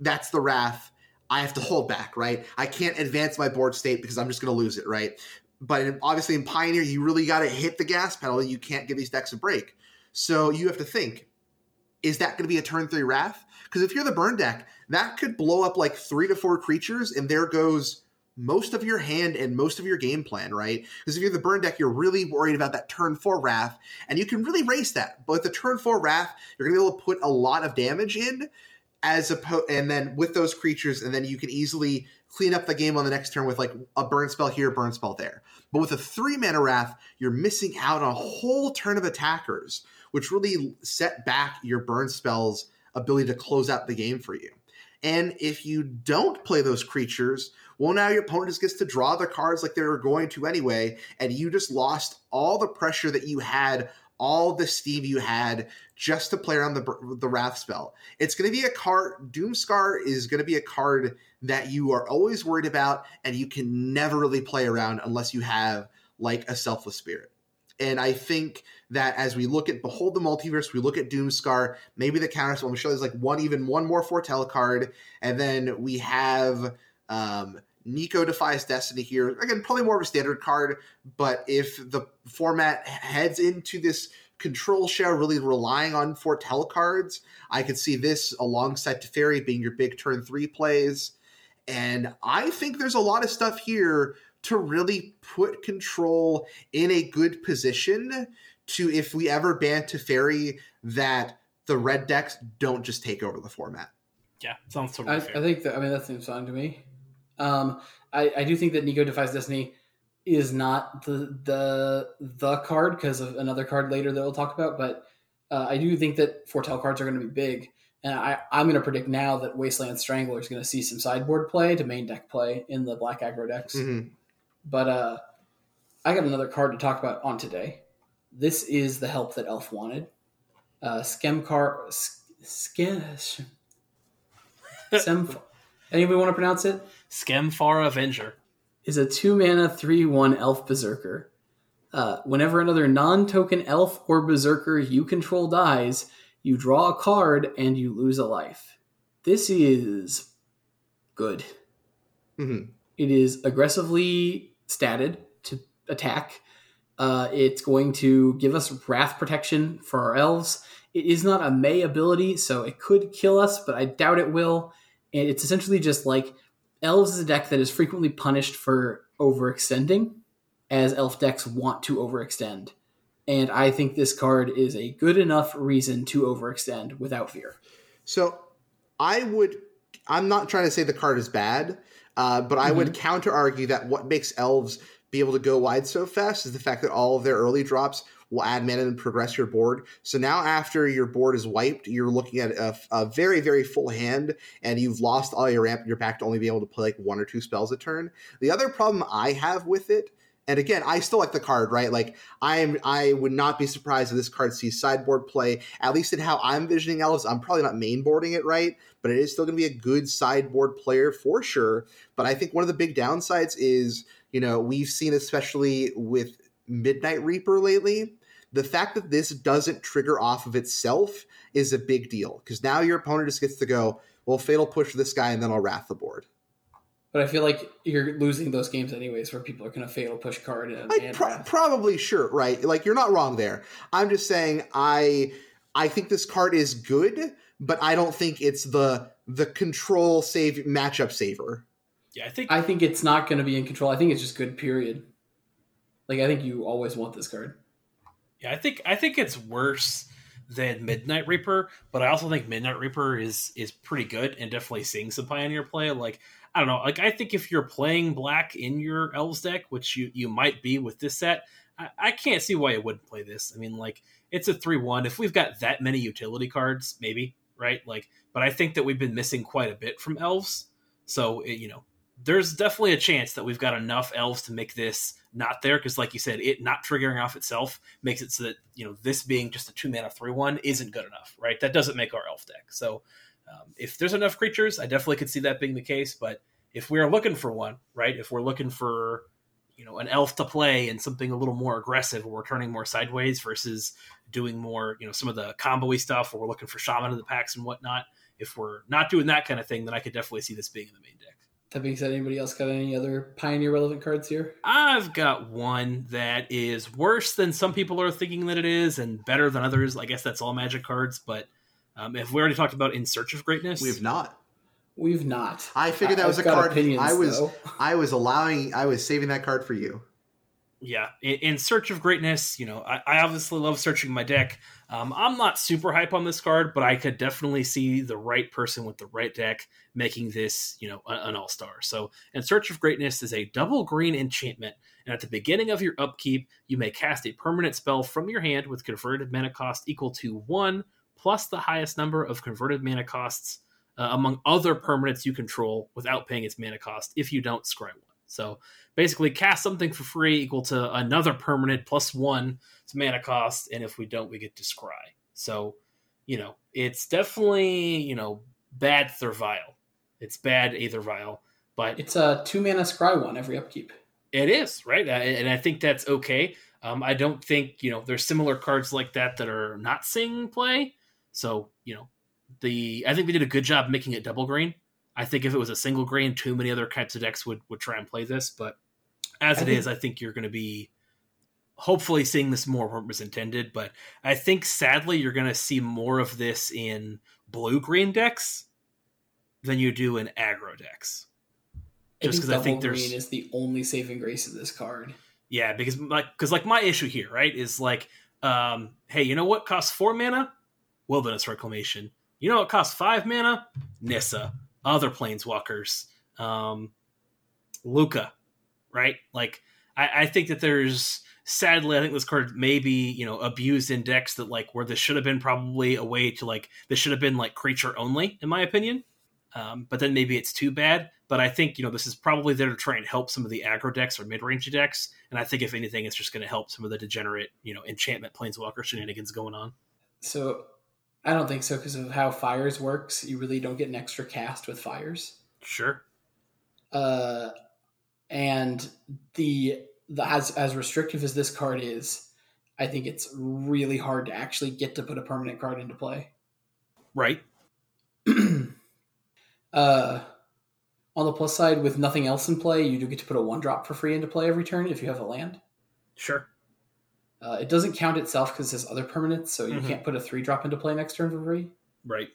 that's the wrath. I have to hold back, right? I can't advance my board state because I'm just going to lose it, right? But obviously in Pioneer, you really got to hit the gas pedal. You can't give these decks a break. So you have to think: Is that going to be a turn three wrath? Because if you're the burn deck, that could blow up like three to four creatures, and there goes most of your hand and most of your game plan, right? Because if you're the burn deck, you're really worried about that turn four wrath, and you can really race that. But with the turn four wrath, you're gonna be able to put a lot of damage in as opposed and then with those creatures, and then you can easily clean up the game on the next turn with like a burn spell here, burn spell there. But with a three mana wrath, you're missing out on a whole turn of attackers, which really set back your burn spells ability to close out the game for you. And if you don't play those creatures, well, now your opponent just gets to draw their cards like they were going to anyway, and you just lost all the pressure that you had, all the steam you had just to play around the the Wrath spell. It's going to be a card. Doomskar is going to be a card that you are always worried about, and you can never really play around unless you have like a Selfless Spirit. And I think that as we look at Behold the Multiverse, we look at Doomskar, maybe the counter. So I'm sure there's like one, even one more Foretell card. And then we have um, Niko Defies Destiny here. Again, probably more of a standard card. But if the format heads into this control share, really relying on Foretell cards, I could see this alongside Teferi being your big turn three plays. And I think there's a lot of stuff here to really put control in a good position to if we ever ban Teferi that the red decks don't just take over the format. Yeah, sounds totally I, fair. I think that I mean that seems fine to me. Um, I, I do think that Niko Defies Destiny is not the the the card because of another card later that we'll talk about, but uh, I do think that foretell cards are going to be big, and I, I'm going to predict now that Wasteland Strangler is going to see some sideboard play to main deck play in the black aggro decks. Mm-hmm. But uh, I got another card to talk about on today. This is the help that Elf wanted. Uh, Skemcar, Skem, Sem. Anybody want to pronounce it? Skemfar Avenger. Is a two mana three one Elf Berserker. Uh, whenever another non-token Elf or Berserker you control dies, you draw a card and you lose a life. This is good. Mm-hmm. It is aggressively statted to attack. Uh, it's going to give us wrath protection for our elves. It is not a May ability, so it could kill us, but I doubt it will. And it's essentially just like elves is a deck that is frequently punished for overextending, as elf decks want to overextend. And I think this card is a good enough reason to overextend without fear. So I would. I'm not trying to say the card is bad, uh, but I would counter argue that what makes elves be able to go wide so fast is the fact that all of their early drops will add mana and progress your board. So now, after your board is wiped, you're looking at a, a very, very full hand, and you've lost all your ramp. You're back to only being able to play like one or two spells a turn. The other problem I have with it and again, I still like the card, right? Like I'm, I would not be surprised if this card sees sideboard play. At least in how I'm envisioning elves, I'm probably not mainboarding it right, but it is still going to be a good sideboard player for sure. But I think one of the big downsides is, you know, we've seen especially with Midnight Reaper lately, the fact that this doesn't trigger off of itself is a big deal because now your opponent just gets to go, well, fatal push this guy, and then I'll wrath the board. But I feel like you're losing those games anyways, where people are going to fatal push card and, Like, and pro- wrath. probably sure, right? Like you're not wrong there. I'm just saying I I think this card is good, but I don't think it's the the control save matchup saver. Yeah, I think I think it's not going to be in control. I think it's just good. Period. Like I think you always want this card. Yeah, I think I think it's worse than Midnight Reaper, but I also think Midnight Reaper is is pretty good and definitely seeing some Pioneer play. Like I don't know, like I think if you're playing black in your Elves deck, which you you might be with this set, I, I can't see why you wouldn't play this. I mean, like it's a three one. If we've got that many utility cards, maybe right. Like, but I think that we've been missing quite a bit from Elves, so it, you know. There's definitely a chance that we've got enough elves to make this not there because, like you said, it not triggering off itself makes it so that you know this being just a two mana three one isn't good enough, right? That doesn't make our elf deck. So um, if there's enough creatures, I definitely could see that being the case. But if we are looking for one, right? If we're looking for you know an elf to play and something a little more aggressive, or we're turning more sideways versus doing more you know some of the combo-y stuff, or we're looking for shaman in the packs and whatnot. If we're not doing that kind of thing, then I could definitely see this being in the main deck. That being said, anybody else got any other pioneer relevant cards here? I've got one that is worse than some people are thinking that it is, and better than others. I guess that's all Magic cards. But um, if we already talked about In Search of Greatness, We have not. We've not. I figured that was I've a card. Opinions, I was though. I was allowing I was saving that card for you. yeah, in, in Search of Greatness, you know, I, I obviously love searching my deck. Um, I'm not super hype on this card, but I could definitely see the right person with the right deck making this, you know, an all star. So, In Search of Greatness is a double green enchantment, and at the beginning of your upkeep, you may cast a permanent spell from your hand with converted mana cost equal to one plus the highest number of converted mana costs uh, among other permanents you control without paying its mana cost if you don't scry one. So basically, cast something for free equal to another permanent plus one to mana cost, and if we don't, we get to scry. So, you know, it's definitely you know bad Thurvile. It's bad either vile, but It's a two mana scry one every upkeep. it is right, and I think that's okay. Um, I don't think you know there's similar cards like that that are not seeing play. So you know, the I think we did a good job making it double green. I think if it was a single green, too many other types of decks would would try and play this. But as I it think- is, I think you're going to be hopefully seeing this more where it was intended. But I think sadly you're going to see more of this in blue green decks than you do in aggro decks. Just because I think double there's green is the only saving grace of this card. yeah, because like because like my issue here, right, is like, um, hey, you know what costs four mana? Wilderness Reclamation. You know what costs five mana? Nissa. Other planeswalkers. Um, Lukka. Right? Like, I, I think that there's sadly, I think this card may be, you know, abused in decks that like where this should have been probably a way to like this should have been like creature only, in my opinion. Um, but then maybe it's too bad. But I think you know this is probably there to try and help some of the aggro decks or mid range decks, and I think if anything, it's just going to help some of the degenerate you know enchantment planeswalker shenanigans going on. So I don't think so because of how fires works. You really don't get an extra cast with fires. Sure. Uh, and the the as as restrictive as this card is, I think it's really hard to actually get to put a permanent card into play. Right. uh, on the plus side, with nothing else in play, you do get to put a one drop for free into play every turn if you have a land. Sure. Uh, it doesn't count itself because it says other permanents, so you Mhm. can't put a three drop into play next turn for free. Right.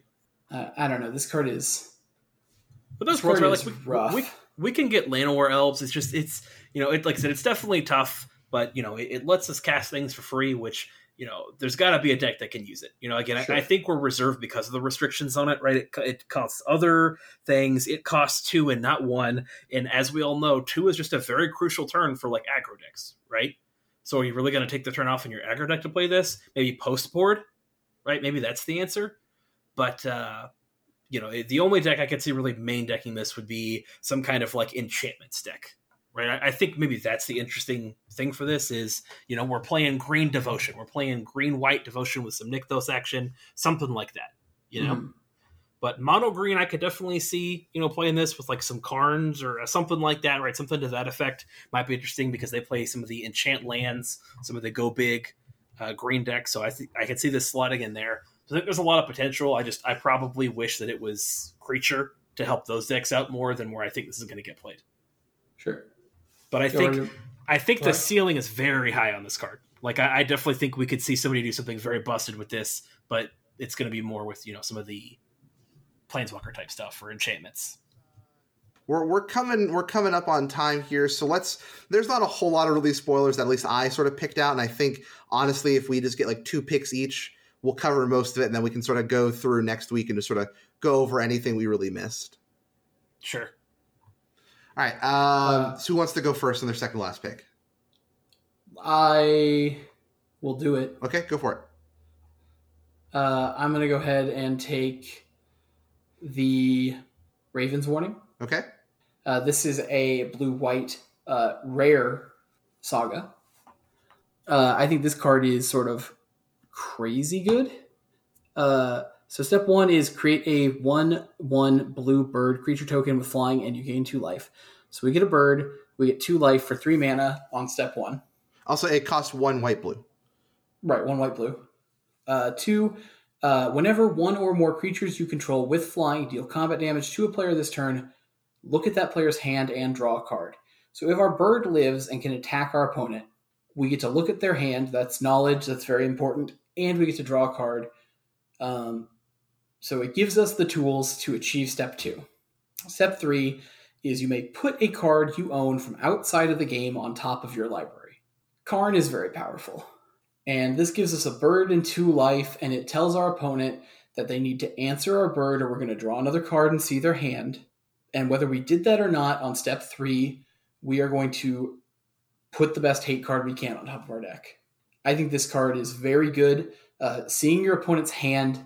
Uh, I don't know. This card is But those cards are like we, rough. we we can get Llanowar elves. It's just it's you know it like I said it's definitely tough, but you know it, it lets us cast things for free, which you know there's got to be a deck that can use it. You know again Sure. I, I think we're reserved because of the restrictions on it. Right. It, it costs other things. It costs two and not one. And as we all know, two is just a very crucial turn for like aggro decks. Right. So are you really going to take the turn off in your aggro deck to play this? Maybe post board. Right. Maybe that's the answer. But uh you know, the only deck I could see really main decking this would be some kind of like enchantments deck, right? I, I think maybe that's the interesting thing for this is, you know, we're playing green devotion, we're playing green white devotion with some Nykthos action, something like that, you know. Mhm. But mono green, I could definitely see, you know, playing this with like some Karns or something like that, right? Something to that effect might be interesting because they play some of the enchant lands, some of the go big uh, green decks. So I think I could see this slotting in there. So I think there's a lot of potential. I just I probably wish that it was creature to help those decks out more than where I think this is going to get played. Sure. But I think I think the ceiling is very high on this card. Like I, I definitely think we could see somebody do something very busted with this, but it's going to be more with you know some of the planeswalker type stuff or enchantments. we're we're coming we're coming up on time here, so let's. There's not a whole lot of release spoilers that at least I sort of picked out, and I think honestly, if we just get like two picks each, we'll cover most of it, and then we can sort of go through next week and just sort of go over anything we really missed. Sure. All right, um, Uh, so who wants to go first on their second last pick? I will do it. Okay, go for it. Uh, I'm going to go ahead and take the Raven's Warning. Okay, Uh, this is a blue white uh, rare saga. Uh, I think this card is sort of crazy good. Uh, so step one is create a one one blue bird creature token with flying, and you gain two life. So we get a bird, we get two life for three mana on step one. also it costs one white blue. Right, one white blue. Uh, two, uh, whenever one or more creatures you control with flying deal combat damage to a player this turn, look at that player's hand and draw a card. So if our bird lives and can attack our opponent, we get to look at their hand. That's knowledge. That's very important, and we get to draw a card. Um, so it gives us the tools to achieve step two. Step three is you may put a card you own from outside of the game on top of your library. Karn is very powerful. And this gives us a bird and two life, and it tells our opponent that they need to answer our bird or we're going to draw another card and see their hand. And whether we did that or not on step three, we are going to put the best hate card we can on top of our deck. I think this card is very good. Uh, seeing your opponent's hand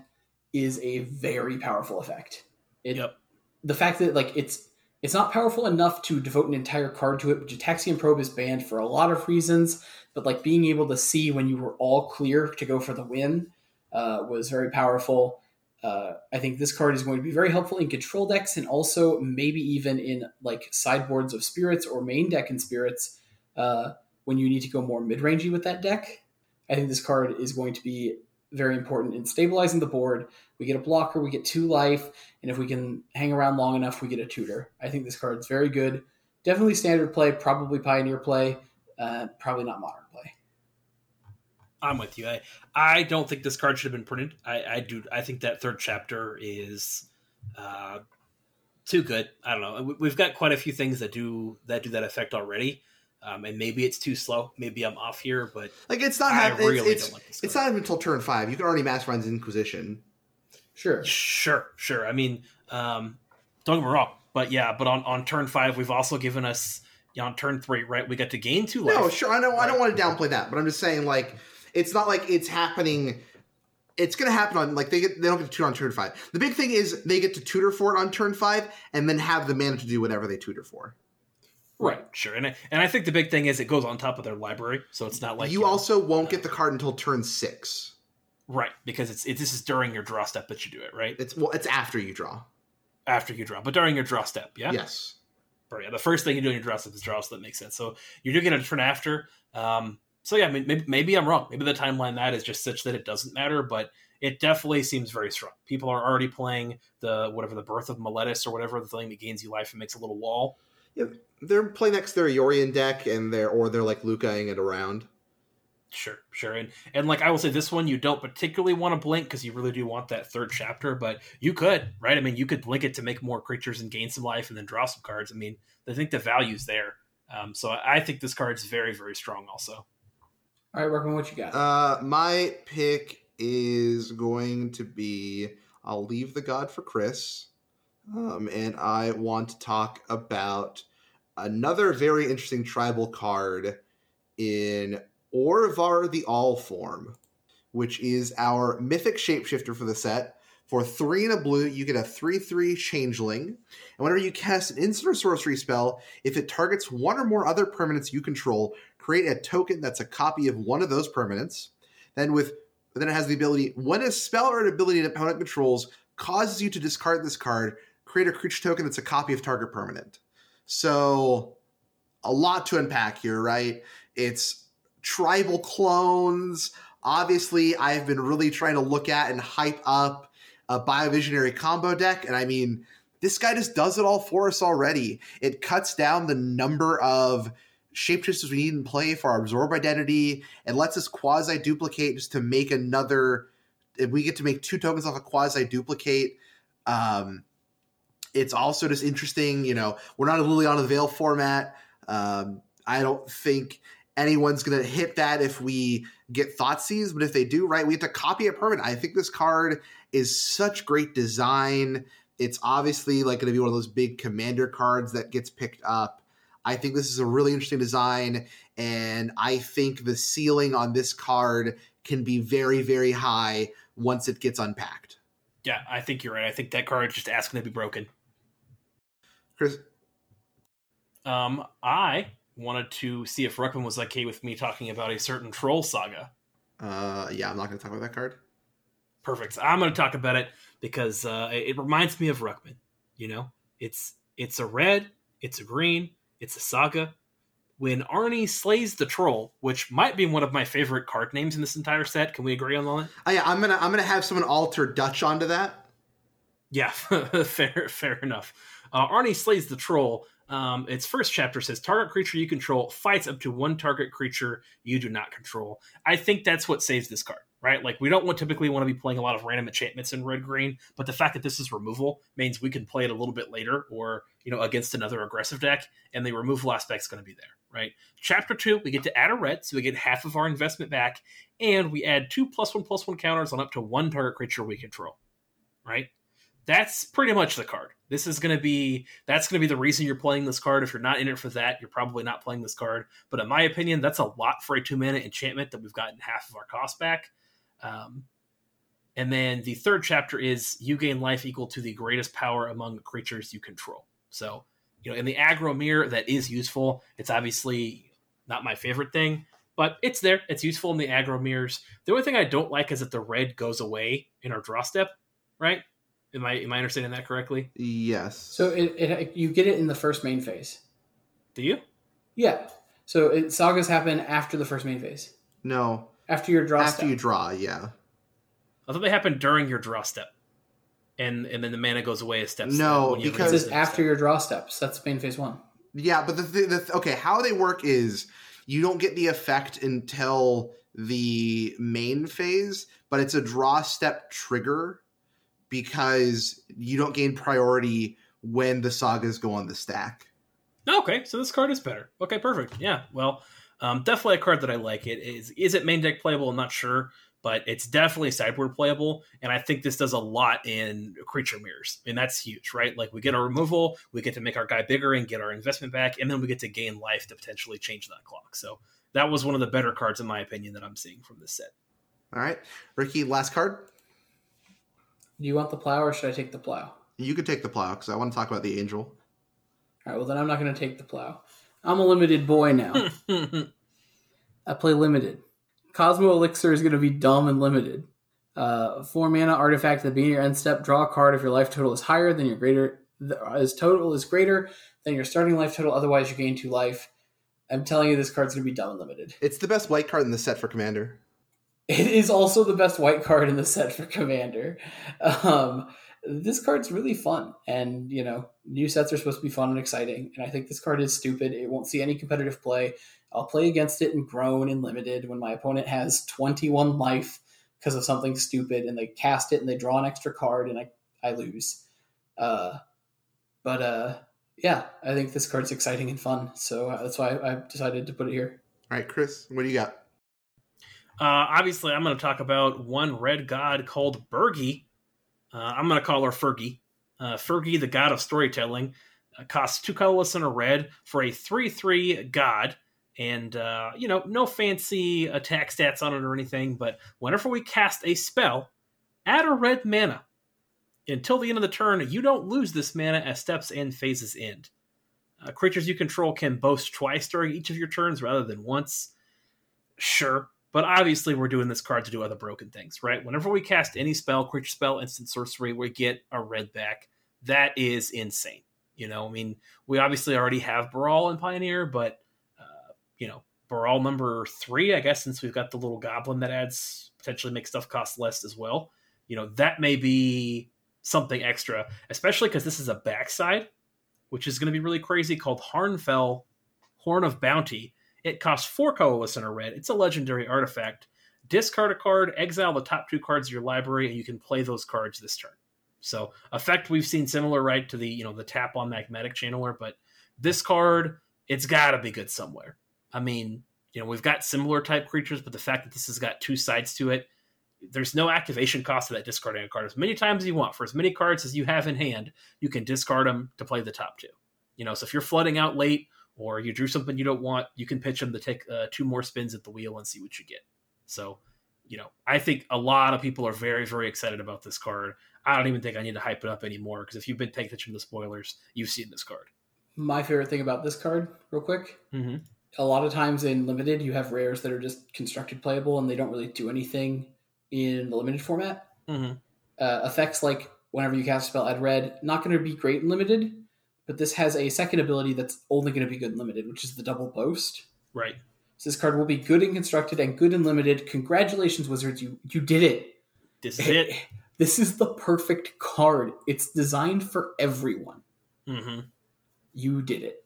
is a very powerful effect. It, Yep. The fact that like it's it's not powerful enough to devote an entire card to it, but Gitaxian Probe is banned for a lot of reasons but like being able to see when you were all clear to go for the win uh, was very powerful. Uh, I think this card is going to be very helpful in control decks and also maybe even in like sideboards of spirits or main deck in spirits uh, when you need to go more mid rangey with that deck. I think this card is going to be very important in stabilizing the board. We get a blocker, we get two life, and if we can hang around long enough, we get a tutor. I think this card is very good. Definitely standard play, probably pioneer play, uh, probably not modern. I'm with you. I, I don't think this card should have been printed. I, I do. I think that third chapter is uh, too good. I don't know. We- We've got quite a few things that do that do that effect already, um, and maybe it's too slow. Maybe I'm off here, but Like it's not I happening. really it's, don't like this. Card. it's not even until turn five. You can already Mastermind's Acquisition. Sure. Sure, sure. I mean, um, don't get me wrong, but yeah, but on, on turn five, we've also given us you know, on turn three, right? We got to gain two life. No, sure. I know. I don't want to downplay that, but I'm just saying, like, it's not like it's happening. It's going to happen on like they get they don't get to tutor on turn five. The big thing is they get to tutor for it on turn five, and then have the mana to do whatever they tutor for. Right, sure, and I, and I think the big thing is it goes on top of their library, so it's not like you know, also won't get the card until turn six. right because it's it, this is during your draw step that you do it, right It's well, it's after you draw. after you draw, but during your draw step, yeah. Yes. Or, yeah, the first thing you do in your draw step is draw, so that makes sense. So you're doing it a turn after. Um, so yeah, maybe, maybe I'm wrong. Maybe the timeline that is just such that it doesn't matter, but it definitely seems very strong. People are already playing the whatever the birth of Meletis or whatever the thing that gains you life and makes a little wall. Yeah, they're playing next to their Yorion deck, and they're or they're like Lucaing it around. Sure, sure, and and like I will say, this one you don't particularly want to blink because you really do want that third chapter, but you could, right? I mean, you could blink it to make more creatures and gain some life, and then draw some cards. I mean, I think the value's there. Um, so I think this card's very, very strong. Also, All right, Workman, what you got? Uh, my pick is going to be I'll leave the god for Chris, um, and I want to talk about another very interesting tribal card in Orvar the All Form, which is our mythic shapeshifter for the set. For three and a blue, you get a 3 3 changeling. And whenever you cast an instant or sorcery spell, if it targets one or more other permanents you control, create a token that's a copy of one of those permanents. Then with then it has the ability when a spell or an ability an opponent controls causes you to discard this card, create a creature token that's a copy of target permanent. So a lot to unpack here, right? It's tribal clones. Obviously, I've been really trying to look at and hype up a biovisionary combo deck, and I mean this guy just does it all for us already. It cuts down the number of shapeshifters we need in play for our absorb identity and lets us quasiduplicate just to make another. If we get to make two tokens off a quasiduplicate, um, it's also just interesting. You know, we're not a Liliana the Veil format. Um, I don't think anyone's going to hit that if we get Thoughtseize, but if they do, right, we have to copy it permanent. I think this card is such great design. It's obviously like going to be one of those big commander cards that gets picked up. I think this is a really interesting design, and I think the ceiling on this card can be very, very high once it gets unpacked. Yeah, I think you're right. I think that card is just asking to be broken. Chris, Um, I wanted to see if Ruckman was okay with me talking about a certain troll saga. uh, yeah, I'm not going to talk about that card. Perfect. I'm going to talk about it because uh, it reminds me of Ruckman. You know, it's it's a red, it's a green, it's a saga. When Arni slays the troll, which might be one of my favorite card names in this entire set, can we agree on that? Oh, yeah, I'm gonna I'm gonna have someone alter Dutch onto that. Yeah, fair, fair enough. Uh, Arni slays the troll. Um, its first chapter says target creature you control fights up to one target creature you do not control. I think that's what saves this card, right? Like we don't want typically want to be playing a lot of random enchantments in red green, but the fact that this is removal means we can play it a little bit later or you know against another aggressive deck, and the removal aspect is going to be there, right? Chapter two, we get to add a red, so we get half of our investment back, and we add two plus one plus one counters on up to one target creature we control, right? That's pretty much the card. This is going to be that's going to be the reason you're playing this card. If you're not in it for that, you're probably not playing this card. But in my opinion, that's a lot for a two mana enchantment that we've gotten half of our cost back. Um, and then the third chapter is you gain life equal to the greatest power among the creatures you control. So you know, in the aggro mirror, that is useful. It's obviously not my favorite thing, but it's there. It's useful in the aggro mirrors. The only thing I don't like is that the red goes away in our draw step, right? Am I am I understanding that correctly? Yes. So it, it you get it in the first main phase. Do you? Yeah. So it, sagas happen after the first main phase. no, After your draw after step. you draw, yeah. I thought they happened during your draw step, and and then the mana goes away a step. No, when you because- it raise says the after step. your draw steps. That's main phase one. Yeah, but the, th- the th- okay, how they work is you don't get the effect until the main phase, but it's a draw step trigger because you don't gain priority when the sagas go on the stack. Okay, so this card is better. Okay, perfect. Yeah, well, um, definitely a card that I like. It is is it main deck playable? I'm not sure, but it's definitely sideboard playable, and I think this does a lot in creature mirrors, and that's huge, right? Like we get our removal, we get to make our guy bigger and get our investment back, and then we get to gain life to potentially change that clock. So that was one of the better cards, in my opinion, that I'm seeing from this set. All right, Ricky, last card. Do you want the plow or should I take the plow? You could take the plow because I want to talk about the angel. All right. Well, then I'm not going to take the plow. I'm a limited boy now. I play limited. Cosmos Elixir is going to be dumb and limited. Uh, four mana artifact at the beginning of your end step. Draw a card if your life total is higher than your greater. As total is greater than your starting life total. Otherwise, you gain two life. I'm telling you, this card's going to be dumb and limited. It's the best white card in the set for Commander. It is also the best white card in the set for Commander. Um, this card's really fun, and you know, new sets are supposed to be fun and exciting. And I think this card is stupid. It won't see any competitive play. I'll play against it and groan and limited when my opponent has 21 life because of something stupid, and they cast it and they draw an extra card, and I I lose. Uh, but uh, yeah, I think this card's exciting and fun, so that's why I decided to put it here. All right, Chris, what do you got? Uh, obviously, I'm going to talk about one red god called Birgi. Uh, I'm going to call her Fergie. Uh, Fergie, the god of storytelling, uh, costs two colorless and a red for a 3 3 god. And, uh, you know, no fancy attack stats on it or anything, but whenever we cast a spell, add a red mana. Until the end of the turn, you don't lose this mana as steps and phases end. Uh, creatures you control can boast twice during each of your turns rather than once. Sure, but obviously, we're doing this card to do other broken things, right? Whenever we cast any spell, creature spell, instant sorcery, we get a red back. That is insane. You know, I mean, we obviously already have Baral and Pioneer, but, uh, you know, Baral number three, I guess, since we've got the little goblin that adds, potentially make stuff cost less as well. You know, that may be something extra, especially because this is a backside, which is going to be really crazy, called Harnfel Horn of Bounty. It costs four colorless and a red. It's a legendary artifact. Discard a card, exile the top two cards of your library, and you can play those cards this turn. So effect we've seen similar, right, to the you know the tap on magmatic channeler, but this card, it's gotta be good somewhere. I mean, you know, we've got similar type creatures, but the fact that this has got two sides to it, there's no activation cost to that discarding a card as many times as you want. For as many cards as you have in hand, you can discard them to play the top two. You know, so if you're flooding out late or you drew something you don't want, you can pitch them to take uh, two more spins at the wheel and see what you get. So, you know, I think a lot of people are very, very excited about this card. I don't even think I need to hype it up anymore because if you've been paying attention to the spoilers, you've seen this card. My favorite thing about this card, real quick, Mm-hmm. a lot of times in limited, you have rares that are just constructed playable and they don't really do anything in the limited format. Mm-hmm. Uh, effects like whenever you cast a spell, add red, not going to be great in limited, but this has a second ability that's only going to be good in limited, which is the double boast. Right. So this card will be good in constructed and good in limited. Congratulations, Wizards! You you did it. This is it. This is the perfect card. It's designed for everyone. Mm-hmm. You did it.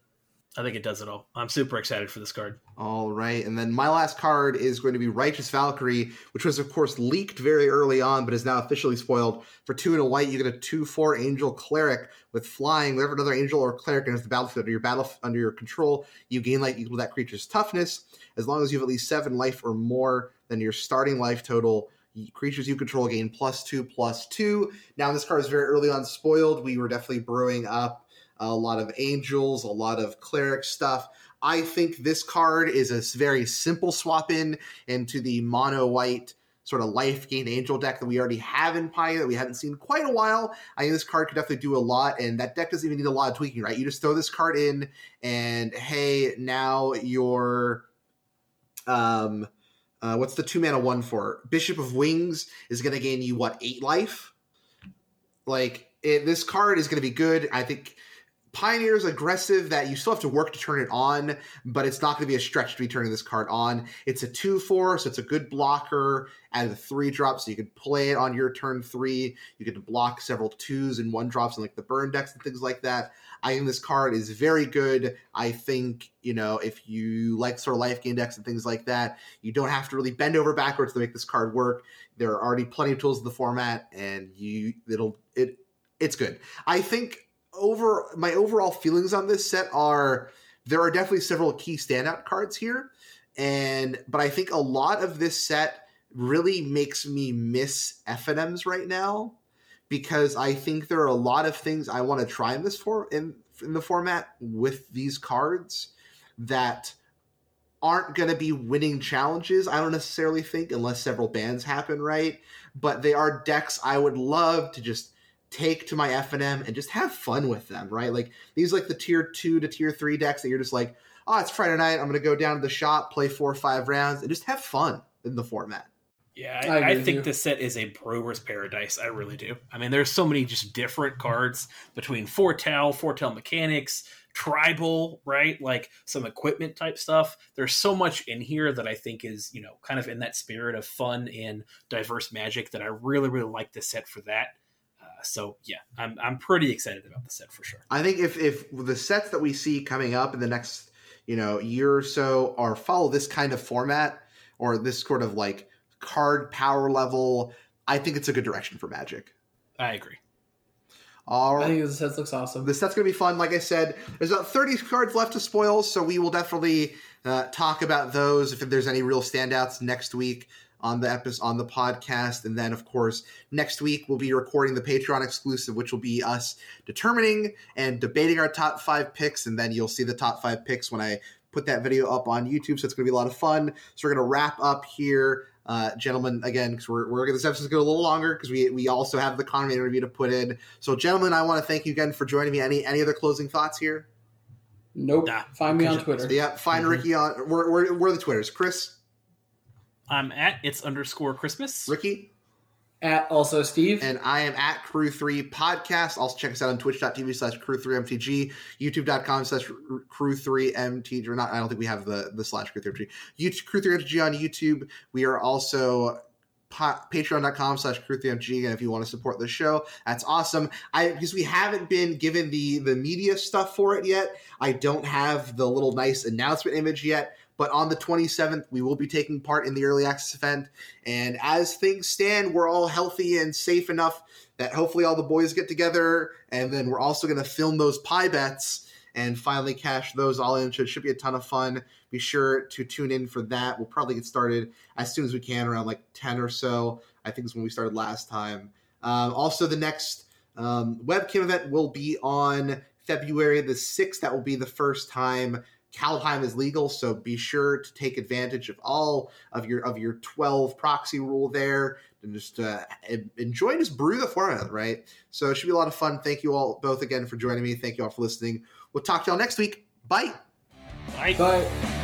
I think it does it all. I'm super excited for this card. All right, and then my last card is going to be Righteous Valkyrie, which was of course leaked very early on, but is now officially spoiled. For two and a white, you get a two-four Angel Cleric with flying. Whenever another Angel or Cleric enters the battlefield under your battle under your control, you gain life equal to that creature's toughness. As long as you have at least seven life or more than your starting life total, creatures you control gain plus two plus two. Now, this card is very early on spoiled. We were definitely brewing up a lot of angels, a lot of cleric stuff. I think this card is a very simple swap in into the mono white sort of life gain angel deck that we already have in Pioneer that we haven't seen quite a while. I think this card could definitely do a lot, and that deck doesn't even need a lot of tweaking, right? You just throw this card in, and hey, now your um uh, what's the two mana one for? Bishop of Wings is going to gain you what eight life. Like it, this card is going to be good. I think Pioneer's aggressive that you still have to work to turn it on, but it's not going to be a stretch to be turning this card on. It's a 2 4, so it's a good blocker at a 3 drop, so you could play it on your turn 3. You get to block several 2s and 1 drops and like the burn decks and things like that. I think this card is very good. I think, you know, if you like sort of life gain decks and things like that, you don't have to really bend over backwards to make this card work. There are already plenty of tools in the format, and you it'll it it's good. I think over my overall feelings on this set are there are definitely several key standout cards here. And but i think a lot of this set really makes me miss FNMs right now because i think there are a lot of things i want to try in this for in in the format with these cards that aren't going to be winning challenges i don't necessarily think unless several bans happen right? But they are decks i would love to just take to my FNM and just have fun with them, right? Like these like the tier two to tier three decks that you're just like, oh, it's Friday night. I'm gonna go down to the shop, play four or five rounds, and just have fun in the format. Yeah, I I, I think this set is a brewer's paradise. I really do. I mean, there's so many just different cards between foretell, foretell mechanics, tribal, right? Like some equipment type stuff. There's so much in here that I think is, you know, kind of in that spirit of fun and diverse magic that I really, really like this set for that. Uh, so yeah, I'm I'm pretty excited about the set for sure. I think if if the sets that we see coming up in the next you know year or so are follow this kind of format or this sort of like card power level, I think it's a good direction for Magic. I agree. All I think this set looks awesome. The set's going to be fun. Like I said, there's about 30 cards left to spoil, so we will definitely uh, talk about those if there's any real standouts next week on the episode on the podcast. And then, of course, next week we'll be recording the Patreon exclusive, which will be us determining and debating our top five picks. And then you'll see the top five picks when I put that video up on YouTube. So it's going to be a lot of fun. So we're going to wrap up here. Uh, gentlemen, again, because we're, we're this episode's going to be a little longer because we we also have the Conrad interview to put in. So, gentlemen, I want to thank you again for joining me. Any any other closing thoughts here? nope. Nah, Find me on Twitter. Yeah, find Mhm. Ricky on. We're, we're, we're the Twitters. Chris, I'm at it's underscore Christmas. Ricky, At also Steve. and I am at Crew3 Podcast. Also, check us out on twitch.tv slash Crew3MTG, youtube.com slash Crew3MTG. Or not, I don't think we have the, the slash Crew3MTG. YouTube, Crew3MTG on YouTube. We are also pa- patreon.com slash crew3mg and if you want to support the show that's awesome i because we haven't been given the the media stuff for it yet i don't have the little nice announcement image yet but on the 27th we will be taking part in the early access event and as things stand we're all healthy and safe enough that hopefully all the boys get together and then we're also going to film those pie bets and finally cash those all in. So it should be a ton of fun. Be sure to tune in for that. We'll probably get started as soon as we can, around like 10 or so. I think is when we started last time. Um, also, the next um, webcam event will be on February the 6th. That will be the first time Kaldheim is legal, so be sure to take advantage of all of your of your 12 proxy rule there and just uh, enjoy just brew the format, right? So it should be a lot of fun. Thank you all both again for joining me. Thank you all for listening. We'll talk to y'all next week. Bye. Bye. Bye.